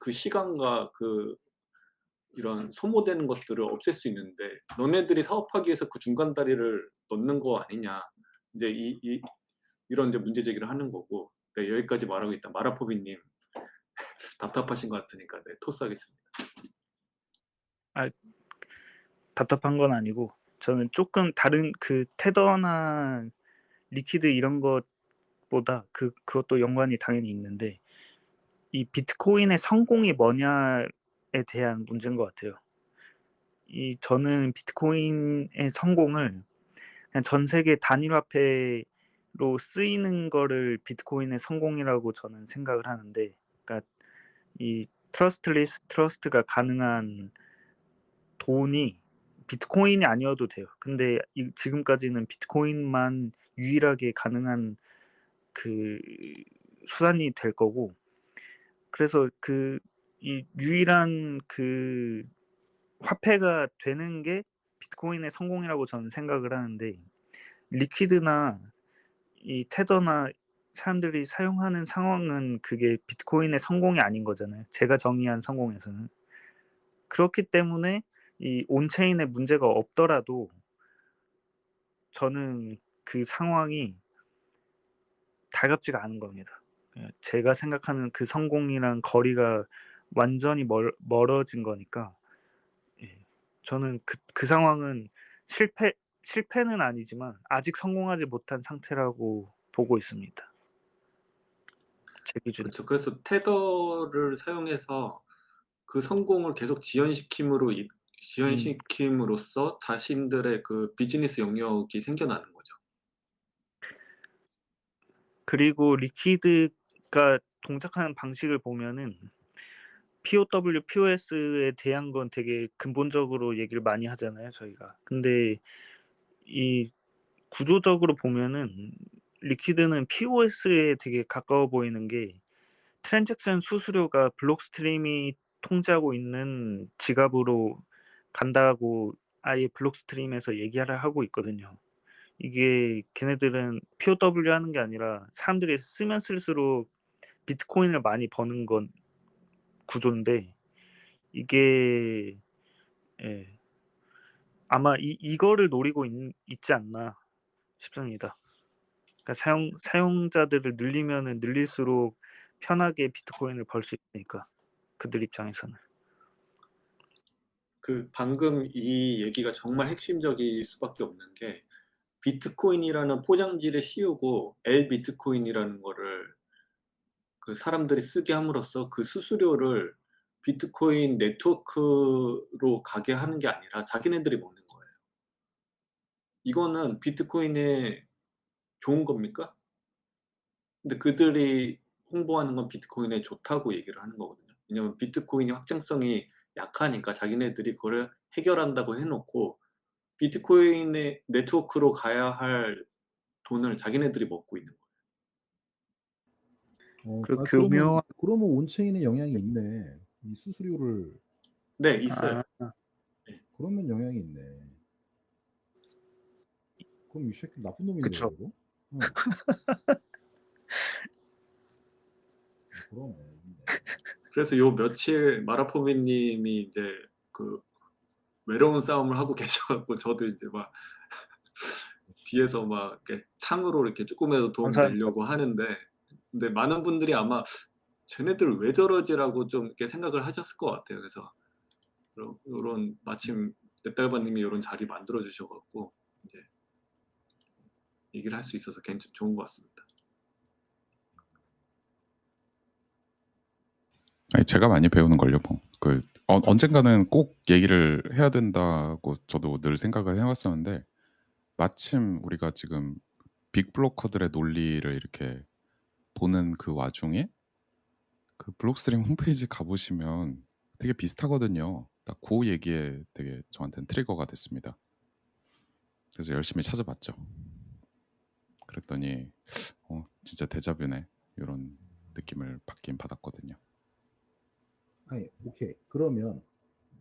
그 시간과 그 이런 소모되는 것들을 없앨 수 있는데 "너네들이 사업하기 위해서 그 중간 다리를 넣는 거 아니냐." 인제 이 이 이런 이제 문제 제기를 하는 거고 네 여기까지 말하고 일단 마라포비 님 답답하신 것 같으니까 네 토스하겠습니다. 아 답답한 건 아니고 저는 쪼끔 다른 그 테더나 리퀴드 이런 것보다 그 그것도 연관이 당연히 있는데 이 비트코인의 성공이 뭐냐에 대한 문제인 것 같아요. 이 저는 비트코인의 성공을 그냥 전 세계 단일화폐로 쓰이는 거를 비트코인의 성공이라고 저는 생각을 하는데 그러니까 이 trustless trust가 가능한 돈이 비트코인이 아니어도 돼요. 근데 이 지금까지는 비트코인만 유일하게 가능한 그 수단이 될 거고 그래서 그 이 유일한 그 화폐가 되는 게 비트코인의 성공이라고 저는 생각을 하는데 리퀴드나 이 테더나 사람들이 사용하는 상황은 그게 비트코인의 성공이 아닌 거잖아요, 제가 정의한 성공에서는. 그렇기 때문에 이 온체인에 문제가 없더라도 저는 그 상황이 달갑지가 않은 겁니다. 예 제가 생각하는 그 성공이랑 거리가 완전히 멀 멀어진 거니까 예 저는 그 그 상황은 실패 실패는 아니지만 아직 성공하지 못한 상태라고 보고 있습니다. 제. 그쵸. 그래서 테더를 사용해서 그 성공을 계속 지연시킴으로. 지연시킴으로써 자신들의 그 비즈니스 영역이 생겨나는 거죠. 그리고 리퀴드가 동작하는 방식을 보면은 POW, POS에 대한 건 되게 근본적으로 얘기를 많이 하잖아요, 저희가. 근데 이 구조적으로 보면은 리퀴드는 POS에 되게 가까워 보이는 게 transaction 수수료가 블록 스트림이 통제하고 있는 지갑으로 간다고 아예 블록 스트림에서 얘기를 하고 있거든요. 이게 걔네들은 POW 하는 게 아니라 사람들이 쓰면 쓸수록 비트코인을 많이 버는 건 구조인데 이게 예. 아마 이 이거를 노리고 있 있지 않나 싶습니다. 그러니까 사용 사용자들을 늘리면은 늘릴수록 편하게 비트코인을 벌 수 있으니까 그들 입장에서는. 그 방금 이 얘기가 정말 핵심적일 수밖에 없는 게 비트코인이라는 포장지를 씌우고 엘비트코인이라는 거를 그 사람들이 쓰게 함으로써 그 수수료를 비트코인 네트워크로 가게 하는 게 아니라 자기네들이 먹는 거예요. 이거는 비트코인에 좋은 겁니까? 근데 그들이 홍보하는 건 비트코인에 좋다고 얘기를 하는 거거든요. 왜냐면 비트코인이 확장성이 약하니까 자기네들이 그거를 해결한다고 해 놓고 비트코인의 네트워크로 가야 할 돈을 자기네들이 먹고 있는 거예요. 어그아 그러면 그러면 온체인에 영향이 있네. 이 수수료를 네, 있어요. 아. 그러면 영향이 있네. 그럼 이 새끼 나쁜 놈인데요, 그쵸. 이거? 응. 그러네. 그래서 요 며칠 마라포비 님이 이제 그 외로운 싸움을 하고 계셔 갖고 저도 이제 막 뒤에서 막 이렇게 창으로 이렇게 쪼끔이라도 도움. 되려고 하는데 근데 많은 분들이 아마 '쟤네들 왜 저러지?'라고 좀 이렇게 생각을 하셨을 것 같아요. 그래서 요 요런 마침 넷달바 님이 요런 자리 만들어 주셔 갖고 이제 얘기를 할 수 있어서 괜찮 좋은 것 같습니다. 아니 제가 많이 배우는 걸요 뭐. 그 어 언젠가는 꼭 얘기를 해야 된다고 저도 늘 생각을 해 왔었는데 마침 우리가 지금 big blocker들의 논리를 이렇게 보는 그 와중에 그 블록스트림 홈페이지 가 보시면 되게 비슷하거든요. 딱 그 얘기에 되게 저한테는 트리거가 됐습니다. 그래서 열심히 찾아봤죠. 그랬더니 어 진짜 데자뷰네. 요런 느낌을 받긴 받았거든요. 아니 오케이. 그러면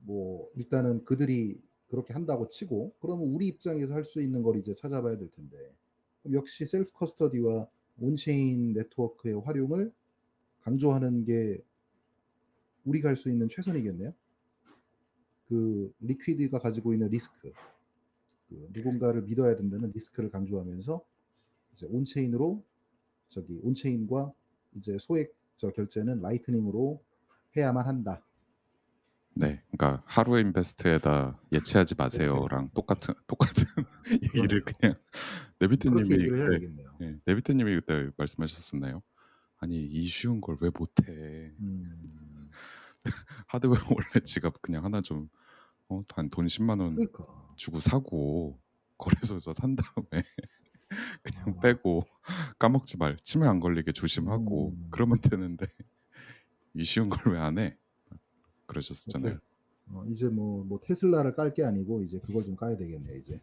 뭐 일단은 그들이 그렇게 한다고 치고 그러면 우리 입장에서 할 수 있는 걸 이제 찾아봐야 될 텐데 역시 self custody와 on-chain 네트워크의 활용을 강조하는 게 우리가 할 수 있는 최선이겠네요. 그 리퀴드가 가지고 있는 리스크, 그 누군가를 믿어야 된다는 리스크를 강조하면서 이제 on-chain으로 저기 on-chain과 이제 소액 저 결제는 라이트닝으로 해야만 한다. 네. 그러니까 하루 인베스트에다 예치하지 마세요랑 똑같은 똑같은 얘기를. 그냥 네비트 그렇게 님이 얘기를 해야 그때 되겠네요. 예 네비트 님이 그때 말씀하셨었나요? "아니 이 쉬운 걸 왜 못 해." 음. 하드웨어 원래 지갑 그냥 하나 좀어한돈 10만 원 그러니까. 주고 사고 거래소에서 산 다음에 그냥 아. 빼고 까먹지 말 치매 안 걸리게 조심하고 음. 그러면 되는데 " 이 쉬운 걸 왜 안 해?" 그러셨었잖아요. 오케이. 어 이제 뭐 뭐 테슬라를 깔 게 아니고 이제 그걸 좀 까야 되겠네 이제.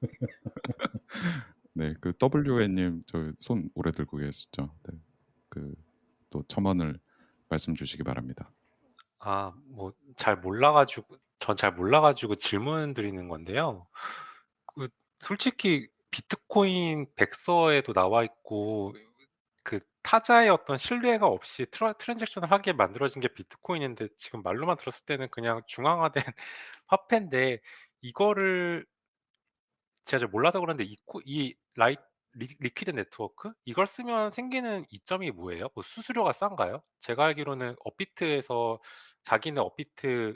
네. 그 WN 님 저 손 오래 들고 계시죠? 네. 그또 첨언을 말씀 주시기 바랍니다. 아 뭐 잘 몰라 가지고 전 잘 몰라 가지고 질문 드리는 건데요. 그 솔직히 비트코인 백서에도 나와 있고 그 타자의 어떤 신뢰가 없이 트라 transaction을 하게 만들어진 게 비트코인인데 지금 말로만 들었을 때는 그냥 중앙화된 화폐인데 이거를 제가 잘 몰라서 그런데 이 코 이 라이 리 리퀴드 네트워크 이걸 쓰면 생기는 이점이 뭐예요? 뭐 수수료가 싼가요? 제가 알기로는 업비트에서 자기네 업비트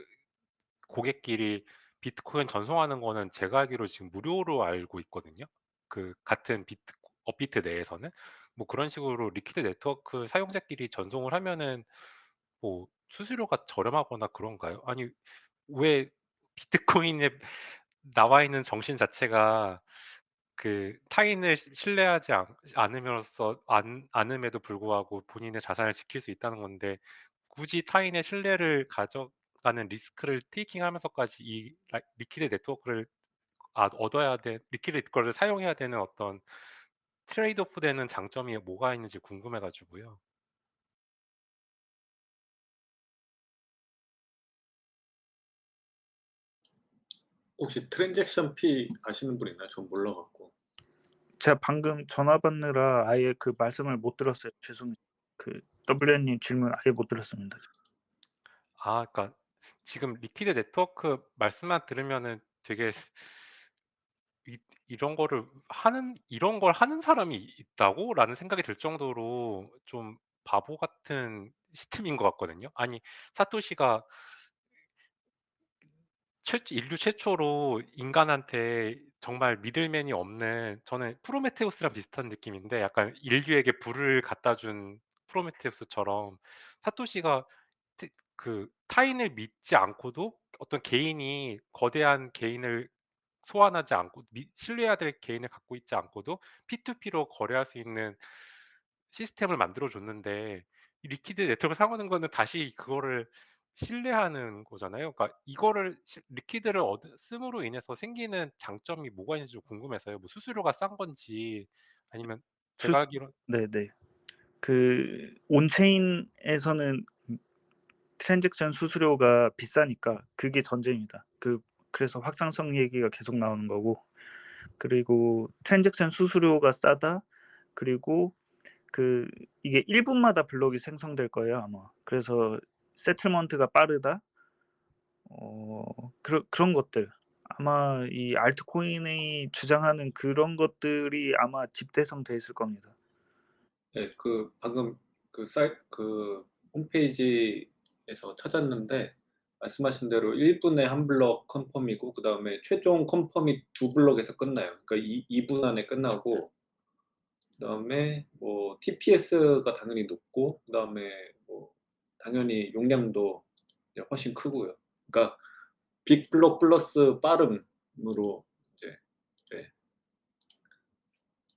고객끼리 비트코인 전송하는 거는 제가 알기로 지금 무료로 알고 있거든요. 그 같은 비트 업비트 내에서는. 뭐 그런 식으로 리퀴드 네트워크 사용자끼리 전송을 하면은 뭐 수수료가 저렴하거나 그런가요? 아니 왜 비트코인에 나와 있는 정신 자체가 그 타인을 시 신뢰하지 않 않음으로써 않 않음에도 불구하고 본인의 자산을 지킬 수 있다는 건데 굳이 타인의 신뢰를 가져가는 리스크를 taking하면서까지 이라 리퀴드 네트워크를 아 얻어야 돼 리퀴드 거를 사용해야 되는 어떤 trade off 되는 장점이 뭐가 있는지 궁금해 가지고요. 혹시 transaction fee 아시는 분 있나요? 전 몰라 갖고. 제가 방금 전화 받느라 아예 그 말씀을 못 들었어요. 죄송해요. 그 WN 님 질문 아예 못 들었습니다. 아 그러니까 지금 리퀴드 네트워크 말씀만 들으면은 되게 이 '이런 거를 하는 이런 걸 하는 사람이 있다고?'라는 생각이 들 정도로 좀 바보 같은 시스템인 것 같거든요. 아니 사토시가 최 인류 최초로 인간한테 정말 미들맨이 없는 저는 프로메테우스랑 비슷한 느낌인데 약간 인류에게 불을 갖다 준 프로메테우스처럼 사토시가 트그 타인을 믿지 않고도 어떤 개인이 거대한 개인을 소환하지 않고 미 신뢰해야 될 개인을 갖고 있지 않고도 P2P로 거래할 수 있는 시스템을 만들어 줬는데 이 리퀴드 네트워크를 사용하는 거는 다시 그거를 신뢰하는 거잖아요. 그러니까 이거를 시 리퀴드를 얻 씀으로 인해서 생기는 장점이 뭐가 있는지 좀 궁금해서요. 뭐 수수료가 싼 건지 아니면 수 제가 알기로는 네네. 그 on-chain에서는 음 transaction 수수료가 비싸니까 그게 전제입니다. 그 그래서 확장성 얘기가 계속 나오는 거고 그리고 transaction 수수료가 싸다. 그리고 그 이게 1 분마다 블록이 생성될 거예요 아마. 그래서 settlement가 빠르다. 어 그런 그런 것들. 아마 이 알트코인이 주장하는 그런 것들이 아마 집대성돼 있을 겁니다. 네. 그 방금 그 사이 그 홈페이지에서 찾았는데 말씀하신 대로 1 분에 1 블록 confirm이고 그 다음에 최종 confirm이 2 블록에서 끝나요. 그러니까 이2분 안에 끝나고 그 다음에 뭐 TPS가 당연히 높고 그 다음에 뭐 당연히 용량도 훨씬 크고요. 그러니까 빅 블록 플러스 빠름으로 이제 네.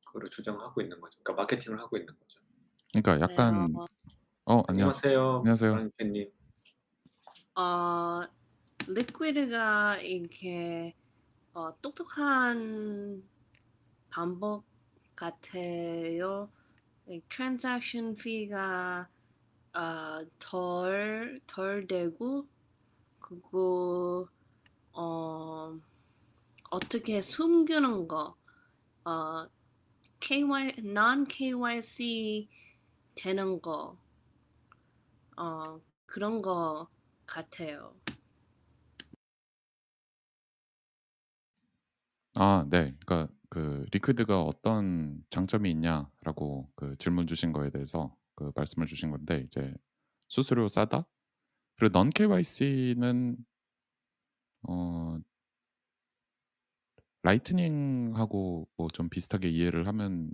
그거를 주장하고 있는 거죠. 그러니까 마케팅을 하고 있는 거죠. 그러니까 약간 네. 어 안녕하세요. 안녕하세요. 안녕하세요. 어 리퀴드가 이렇게 어 똑똑한 방법 같아요. 이 transaction fee가 아덜덜 되고 그리고 어 어떻게 숨기는 거 어 KY non KYC 되는 거 어 그런 거 같아요. 아 네. 그러니까 그 리퀴드가 어떤 장점이 있냐라고 그 질문 주신 거에 대해서 그 말씀을 주신 건데 이제 수수료 싸다. 그리고 non KYC는 어 라이트닝하고 뭐 좀 비슷하게 이해를 하면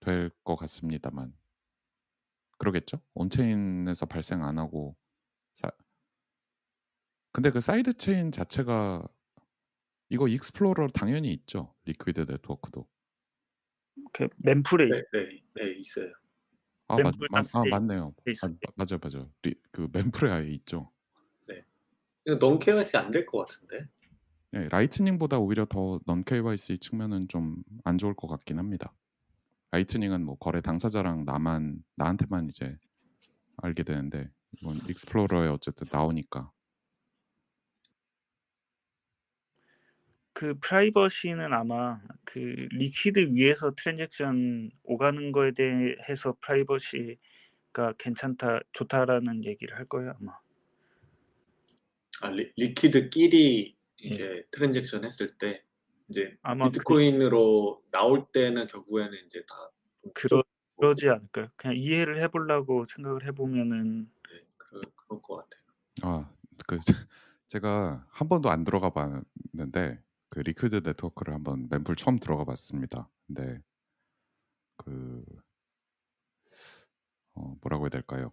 될 것 같습니다만. 그러겠죠? on-chain에서 발생 안 하고 사 근데 그 side chain 자체가 이거 explorer 당연히 있죠. 리퀴드 네트워크도. 그 mempool에 네 있 네. 네 있어요. 아 맞 맞아 맞네요. 돼 아. 마 맞아요, 맞아요. 리그 mempool에 아예 있죠. 네. 이거 non KYC 안 될 것 같은데. 네. 라이트닝보다 오히려 더 non KYC 측면은 좀 안 좋을 것 같긴 합니다. 라이트닝은 뭐 거래 당사자랑 나만 나한테만 이제 알게 되는데 이건 explorer에 어쨌든 나오니까. 그 프라이버시는 아마 그 리퀴드 위에서 transaction 오가는 거에 대해서 프라이버시가 괜찮다 좋다라는 얘기를 할 거예요 아마. 아 리 리퀴드끼리 예. 이게 transaction 했을 때 이제 아마 그 비트코인으로 나올 때는 결국에는 인제 다좀 그러 그러지 않을까요? 그냥 이해를 해 보려고 생각을 해 보면은 네. 그럴 그럴 것 같아요. 아 그 제가 한 번도 안 들어가 봤는데 그 Liquid 네트워크를 한번 mempool 처음 들어가 봤습니다. 근데 그 어 뭐라고 해야 될까요?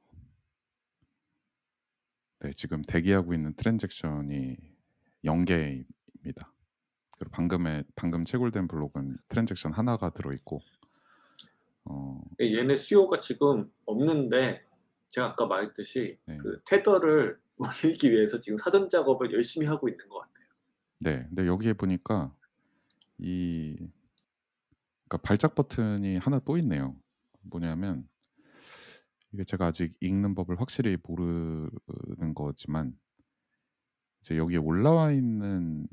네. 지금 대기하고 있는 트랜잭션이 0 개입니다. 그리고 방금에 방금 채굴된 블록은 트랜잭션 하나가 들어 있고 어예 얘네 수요가 지금 없는데 제가 아까 말했듯이 네. 그 테더를 올리기 위해서 지금 사전 작업을 열심히 하고 있는 것 같아요. 네. 근데 여기에 보니까 이 그러니까 발작 버튼이 하나 또 있네요. 뭐냐면 이게 제가 아직 읽는 법을 확실히 모르는 거지만 이제 여기에 올라와 있는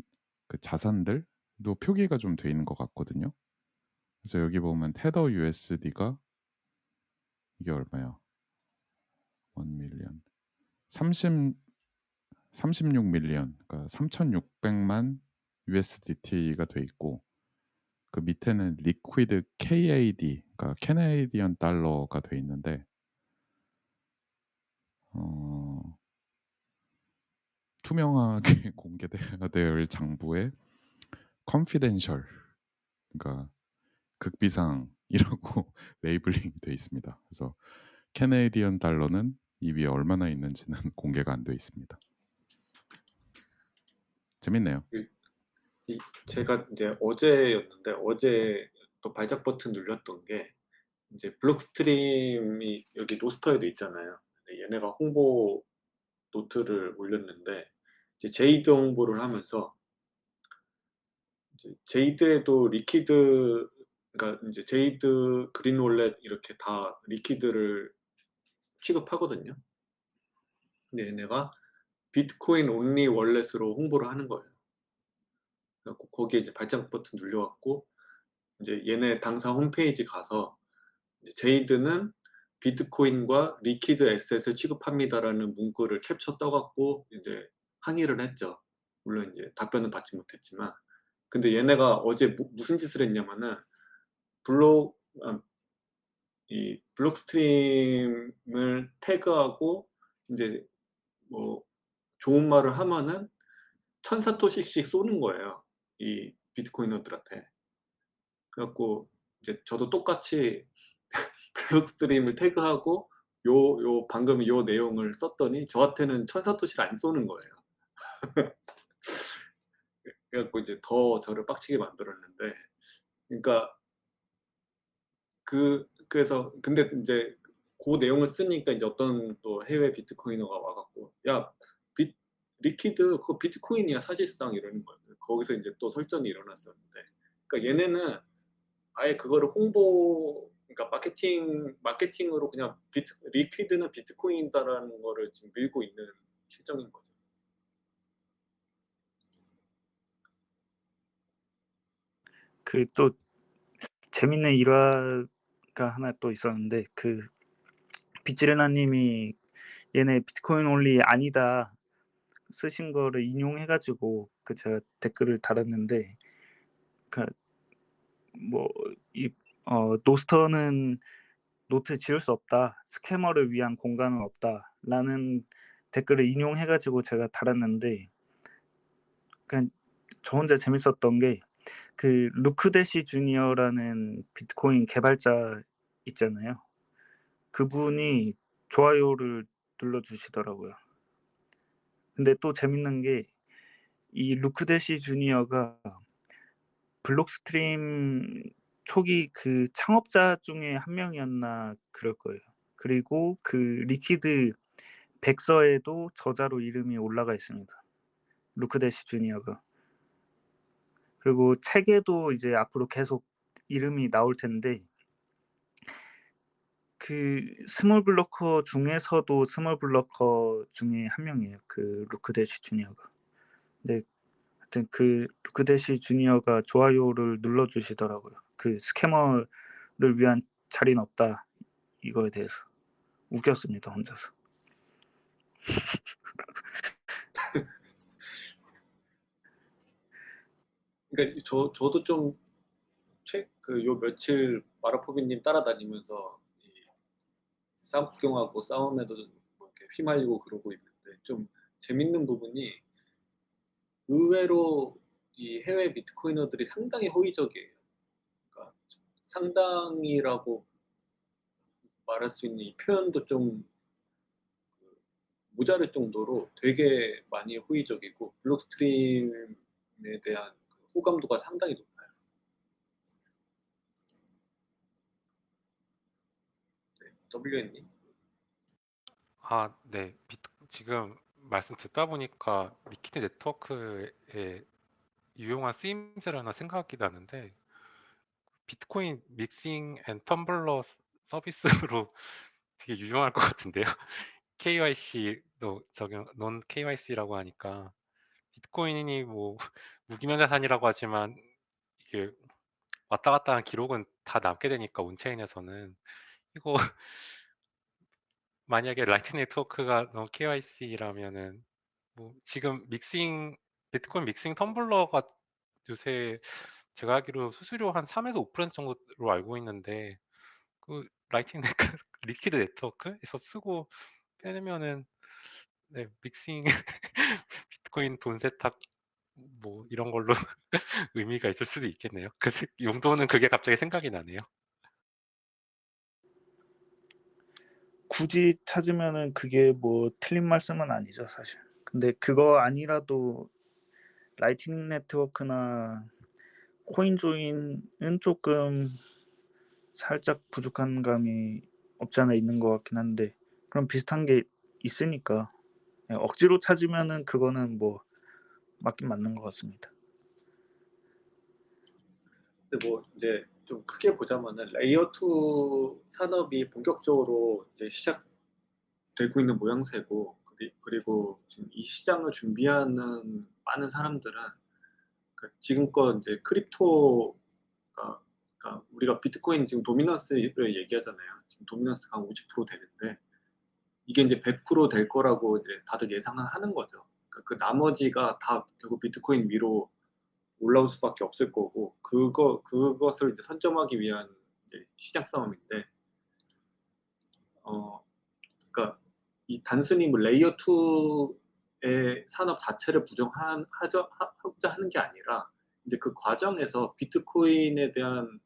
그 자산들도 표기가 좀 돼 있는 것 같거든요. 그래서 여기 보면 Tether USD가 이게 얼마야? 1 million. 30 36 million 그러니까 3,600만 USDT가 돼 있고 그 밑에는 Liquid CAD 그러니까 Canadian 달러가 돼 있는데 어 투명하게 공개돼야 될 장부에 confidential 그러니까 극비상이라고 labeling이 돼 있습니다. 그래서 Canadian 달러는 이 위에 얼마나 있는지는 공개가 안 돼 있습니다. 재밌네요. 제가 인제 어제였는데 어제 또 발작 버튼 눌렸던 게 인제 Blockstream이 여기 로스터에도 있잖아요. 얘네가 홍보 노트를 올렸는데 이제 Jade 홍보를 하면서 이제 Jade에도 Liquid 그러니까 이제 Jade Green wallet 이렇게 다 Liquid를 취급하거든요. 근데 얘네가 비트코인 only wallet으로 홍보를 하는 거예요. 그래갖고 거기에 이제 발작 버튼 눌려갖고 이제 얘네 당사 홈페이지 가서 Jade는 비트코인과 Liquid asset을 취급합니다라는 문구를 캡처 떠갖고 이제 항의를 했죠. 물론 이제 답변은 받지 못했지만 근데 얘네가 어제 무, 무슨 짓을 했냐면은 블록 아, 이 Blockstream을 태그하고 이제 뭐 좋은 말을 하면은 천 사토시씩 쏘는 거예요. 이 bitcoiner들한테. 그래갖고 이제 저도 똑같이 Blockstream을 태그하고 요, 요 방금 요 내용을 썼더니 저한테는 천 사토시를 안 쏘는 거예요. 그래갖고 이제 더 저를 빡치게 만들었는데, 그러니까 그 그래서 근데 이제 그 내용을 쓰니까 이제 어떤 또 해외 bitcoiner가 와갖고 야 비, Liquid 그거 비트코인이야 사실상 이러는 거예요. 거기서 이제 또 설전이 일어났었는데, 그러니까 얘네는 아예 그거를 홍보 그러니까 마케팅 마케팅으로 그냥 비트 Liquid는 비트코인이다라는 거를 지금 밀고 있는 실정인 거죠. 그 또 재밌는 일화 가 하나 또 있었는데 그 빗지레나님이 얘네 비트코인 only 아니다 쓰신 거를 인용해가지고 그 제가 댓글을 달았는데 그 뭐 이 어, Nostr는 노트 지울 수 없다. scammer를 위한 공간은 없다. 라는 댓글을 인용해가지고 제가 달았는데, 그냥 저 혼자 재밌었던 게, 그, 루크 대시 주니어라는 비트코인 개발자 있잖아요. 그분이 좋아요를 눌러주시더라고요. 근데 또 재밌는 게, 이 루크 대시 주니어가 Blockstream 초기 그 창업자 중에 한 명이었나 그럴 거예요. 그리고 그 Liquid 백서에도 저자로 이름이 올라가 있습니다. 루크 대시 주니어가. 그리고 책에도 이제 앞으로 계속 이름이 나올 텐데 그 small blocker 중에서도 small blocker 중에 한 명이에요. 그 루크 대시 주니어가. 근데 하여튼 그 루크 대시 주니어가 좋아요를 눌러 주시더라고요. 그 scammer를 위한 자리는 없다 이거에 대해서 웃겼습니다 혼자서. 그러니까 저 저도 좀 최 그 요 며칠 마라포비님 따라다니면서 이 싸움 구경하고 싸움에도 뭐 이렇게 휘말리고 그러고 있는데 좀 재밌는 부분이 의외로 이 해외 bitcoiner들이 상당히 호의적이에요. 그러니까 상당히라고 말할 수 있는 이 표현도 좀 그 모자랄 정도로 되게 많이 호의적이고 Blockstream에 대한 그 호감도가 상당히 높아요. 네, WN님. 아, 네. 비트, 지금 말씀 듣다 보니까 Liquid 네트워크에 유용한 쓰임새를 하나 생각이 나는데 비트코인 mixing and tumbler 서비스로 되게 유용할 것 같은데요. KYC도 적용, non KYC라고 하니까 비트코인이 뭐 무기명 자산이라고 하지만 이게 왔다 갔다 한 기록은 다 남게 되니까 on-chain에서는 이거 만약에 Lightning 네트워크가 non KYC라면은 뭐 지금 믹싱 비트코인 mixing tumbler가 요새 제가 알기로 수수료 한 3에서 5% 정도로 알고 있는데 그 Lightning 네트 Liquid 네트워크에서 쓰고 빼내면은 네, 믹싱 비트코인 돈 세탁 뭐 이런 걸로 의미가 있을 수도 있겠네요. 그 용도는 그게 갑자기 생각이 나네요. 굳이 찾으면은 그게 뭐 틀린 말씀은 아니죠 사실. 근데 그거 아니라도 라이팅 네트워크나 코인 조인은 조금 살짝 부족한 감이 없지 않아 있는 것 같긴 한데 그럼 비슷한 게 있으니까 예, 억지로 찾으면은 그거는 뭐 맞긴 맞는 것 같습니다. 근데 뭐 이제 좀 크게 보자면은 layer 2 산업이 본격적으로 이제 시작되고 있는 모양새고 그리- 그리고 지금 이 시장을 준비하는 많은 사람들은 그 지금껏 이제 crypto가 그러니까 우리가 비트코인 지금 dominance를 얘기하잖아요. 지금 dominance가 한 50% 되는데 이게 이제 100%될 거라고 이제 다들 예상을 하는 거죠. 그러니까 그 나머지가 다 결국 비트코인 위로 올라올 수밖에 없을 거고 그거 그것을 이제 선점하기 위한 이제 시장 싸움인데 어 그러니까 이 단순히 뭐 layer 2의 산업 자체를 부정한 하자 하- 하고자 하는 게 아니라 이제 그 과정에서 비트코인에 대한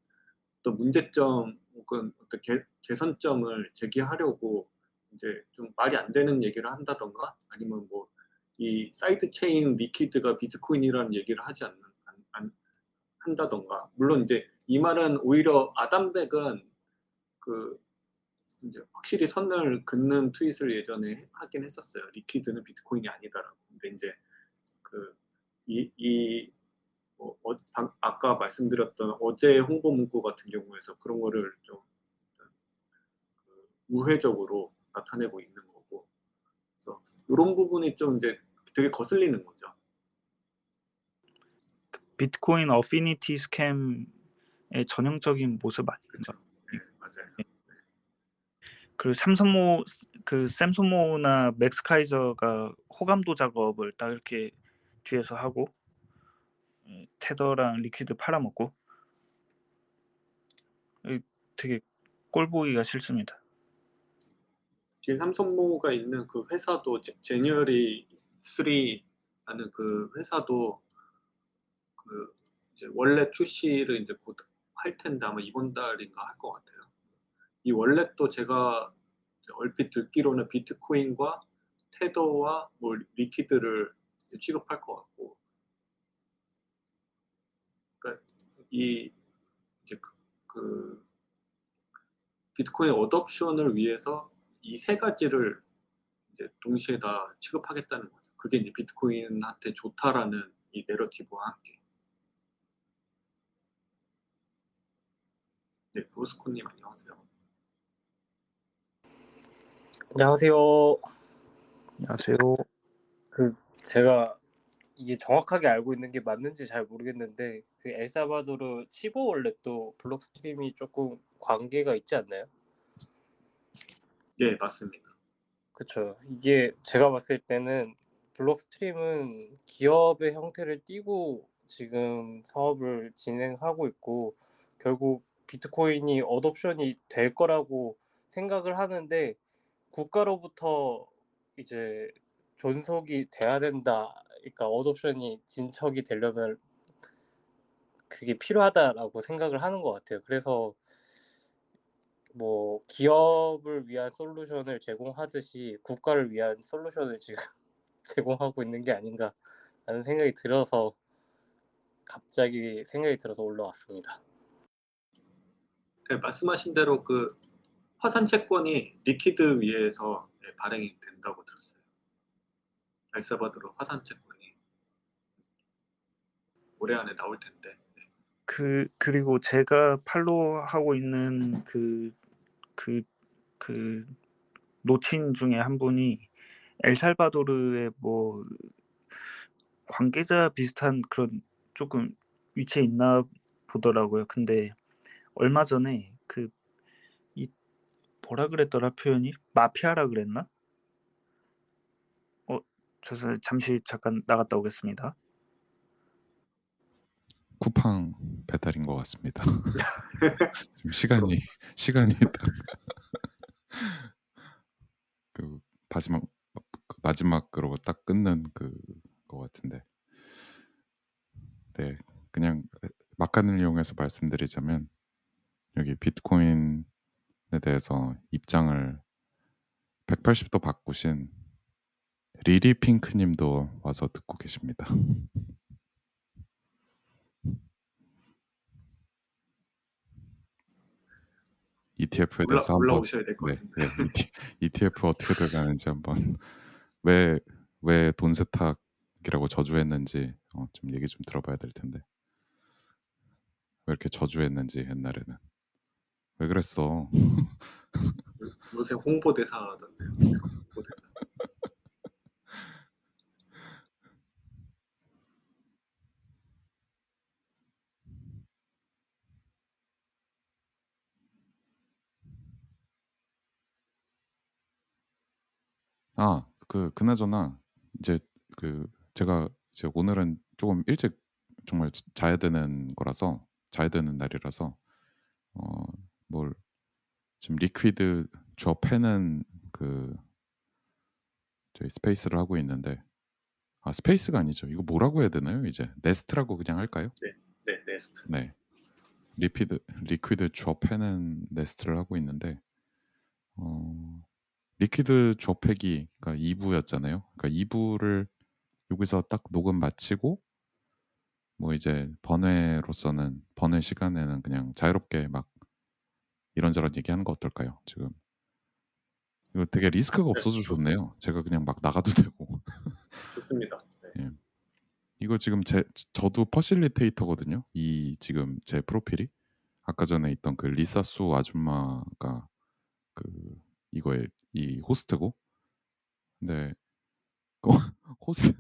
어떤 문제점 혹은 어떤 개, 개선점을 제기하려고 이제 좀 말이 안 되는 얘기를 한다던가 아니면 뭐 이 side chain Liquid가 비트코인이라는 얘기를 하지 안- 한다던가 물론 이제 이 말은 오히려 Adam Back은 그 이제 확실히 선을 긋는 트윗을 예전에 하긴 했었어요. Liquid는 비트코인이 아니다라고. 근데 이제 그이 이 뭐 어, 방- 아까 말씀드렸던 어제 홍보 문구 같은 경우에서 그런 거를 좀 그 우회적으로 나타내고 있는 거고. 그래서 이런 부분이 좀 이제 되게 거슬리는 거죠. 비트코인 affinity scam의 전형적인 모습 아닌가? 네, 맞아요. 그 삼성모 그 샘소모나 맥스카이저가 호감도 작업을 딱 이렇게 뒤에서 하고 예, 테더랑 Liquid 팔아먹고 이 되게 꼴 보기가 싫습니다. 뒤에 삼성모가 있는 그 회사도 제- 제니어리 3라는 그 회사도 그 이제 원래 출시를 이제 곧 할 텐데 아마 이번 달인가 할 것 같아요. 이 월렛도 제가 얼핏 듣기로는 비트코인과 테더와 뭐 리퀴드를 취급할 것 같고, 그러니까 이 이제 그, 그 비트코인 어덥션을 위해서 이 세 가지를 이제 동시에 다 취급하겠다는 거죠. 그게 이제 비트코인한테 좋다라는 이 내러티브와 함께. 네, 브로스코님 안녕하세요. 안녕하세요. 안녕하세요. 그 제가 이게 정확하게 알고 있는 게 맞는지 잘 모르겠는데 그 엘살바도르 치보 wallet도 Blockstream이 조금 관계가 있지 않나요? 예, 맞습니다. 그쵸. 이게 제가 봤을 때는 Blockstream은 기업의 형태를 띠고 지금 사업을 진행하고 있고 결국 비트코인이 adoption이 될 거라고 생각을 하는데 국가로부터 이제 존속이 돼야 된다. 그러니까 어덥션이 진척이 되려면 그게 필요하다라고 생각을 하는 것 같아요. 그래서 뭐 기업을 위한 솔루션을 제공하듯이 국가를 위한 솔루션을 지금 제공하고 있는 게 아닌가라는 생각이 들어서 갑자기 생각이 들어서 올라왔습니다. 네, 말씀하신 대로 그 화산 채권이 Liquid 위에서 예, 발행이 된다고 들었어요. 엘살바도르 화산 채권이 올해 안에 나올 텐데. 네. 그 그리고 제가 팔로우하고 있는 그 그 그 노친 중에 한 분이 엘살바도르의 뭐 관계자 비슷한 그런 조금 위치에 있나 보더라고요. 근데 얼마 전에 그 이 뭐라 그랬더라 표현이 마피아라 그랬나? 어, 저 사- 잠시 잠깐 나갔다 오겠습니다. 쿠팡 배달인 것 같습니다. 지금 시간이 시간이 딱그 마지막 그 마지막으로 딱 끊는 그거 같은데. 네, 그냥 막간을 이용해서 말씀드리자면 여기 비트코인에 대해서 입장을 180도 바꾸신 리리 핑크님도 와서 듣고 계십니다. ETF에 올라, 대해서 한번 올라 오셔야 될것 네, 같은데. 네, ETF 어떻게 들어가는지 한번 왜 왜 돈 세탁이라고 저주했는지 어, 좀 얘기 좀 들어봐야 될 텐데 왜 이렇게 저주했는지 옛날에는 왜 그랬어? 요- 요새 홍보대사 하던데요. 홍보대사. 아, 그 그나저나 이제 그 제가 이제 오늘은 조금 일찍 정말 자- 자야 되는 거라서 자야 되는 날이라서 어 뭘 지금 Liquid 줘패는 그 저희 스페이스를 하고 있는데 아 스페이스가 아니죠. 이거 뭐라고 해야 되나요? 이제 네스트라고 그냥 할까요? 네, 네스트. 네. Liquid Liquid 줘패는 네스트를 하고 있는데 어 Liquid 줘패기 그러니까 2부였잖아요. 그러니까 2부를 여기서 딱 녹음 마치고 뭐 이제 번외로서는 번외 시간에는 그냥 자유롭게 막 이런저런 얘기하는 거 어떨까요? 지금 이거 되게 리스너가 네, 없어서. 좋네요. 제가 그냥 막 나가도 되고 좋습니다. 네. 이거 지금 제 저도 facilitator거든요. 이 지금 제 프로필이 아까 전에 있던 그 리사수 아줌마가 그 이거의 이 호스트고 근데 그 호스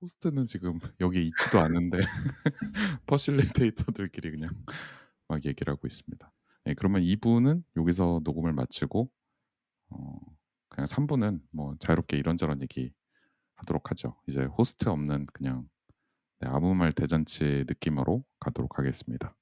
호스트는 지금 여기 있지도 않은데 facilitator들끼리 그냥 막 얘기를 하고 있습니다. 네, 그러면 2부는 여기서 녹음을 마치고 어, 그냥 3부는 뭐 자유롭게 이런저런 얘기 하도록 하죠. 이제 호스트 없는 그냥 네, 아무 말 대잔치 느낌으로 가도록 하겠습니다.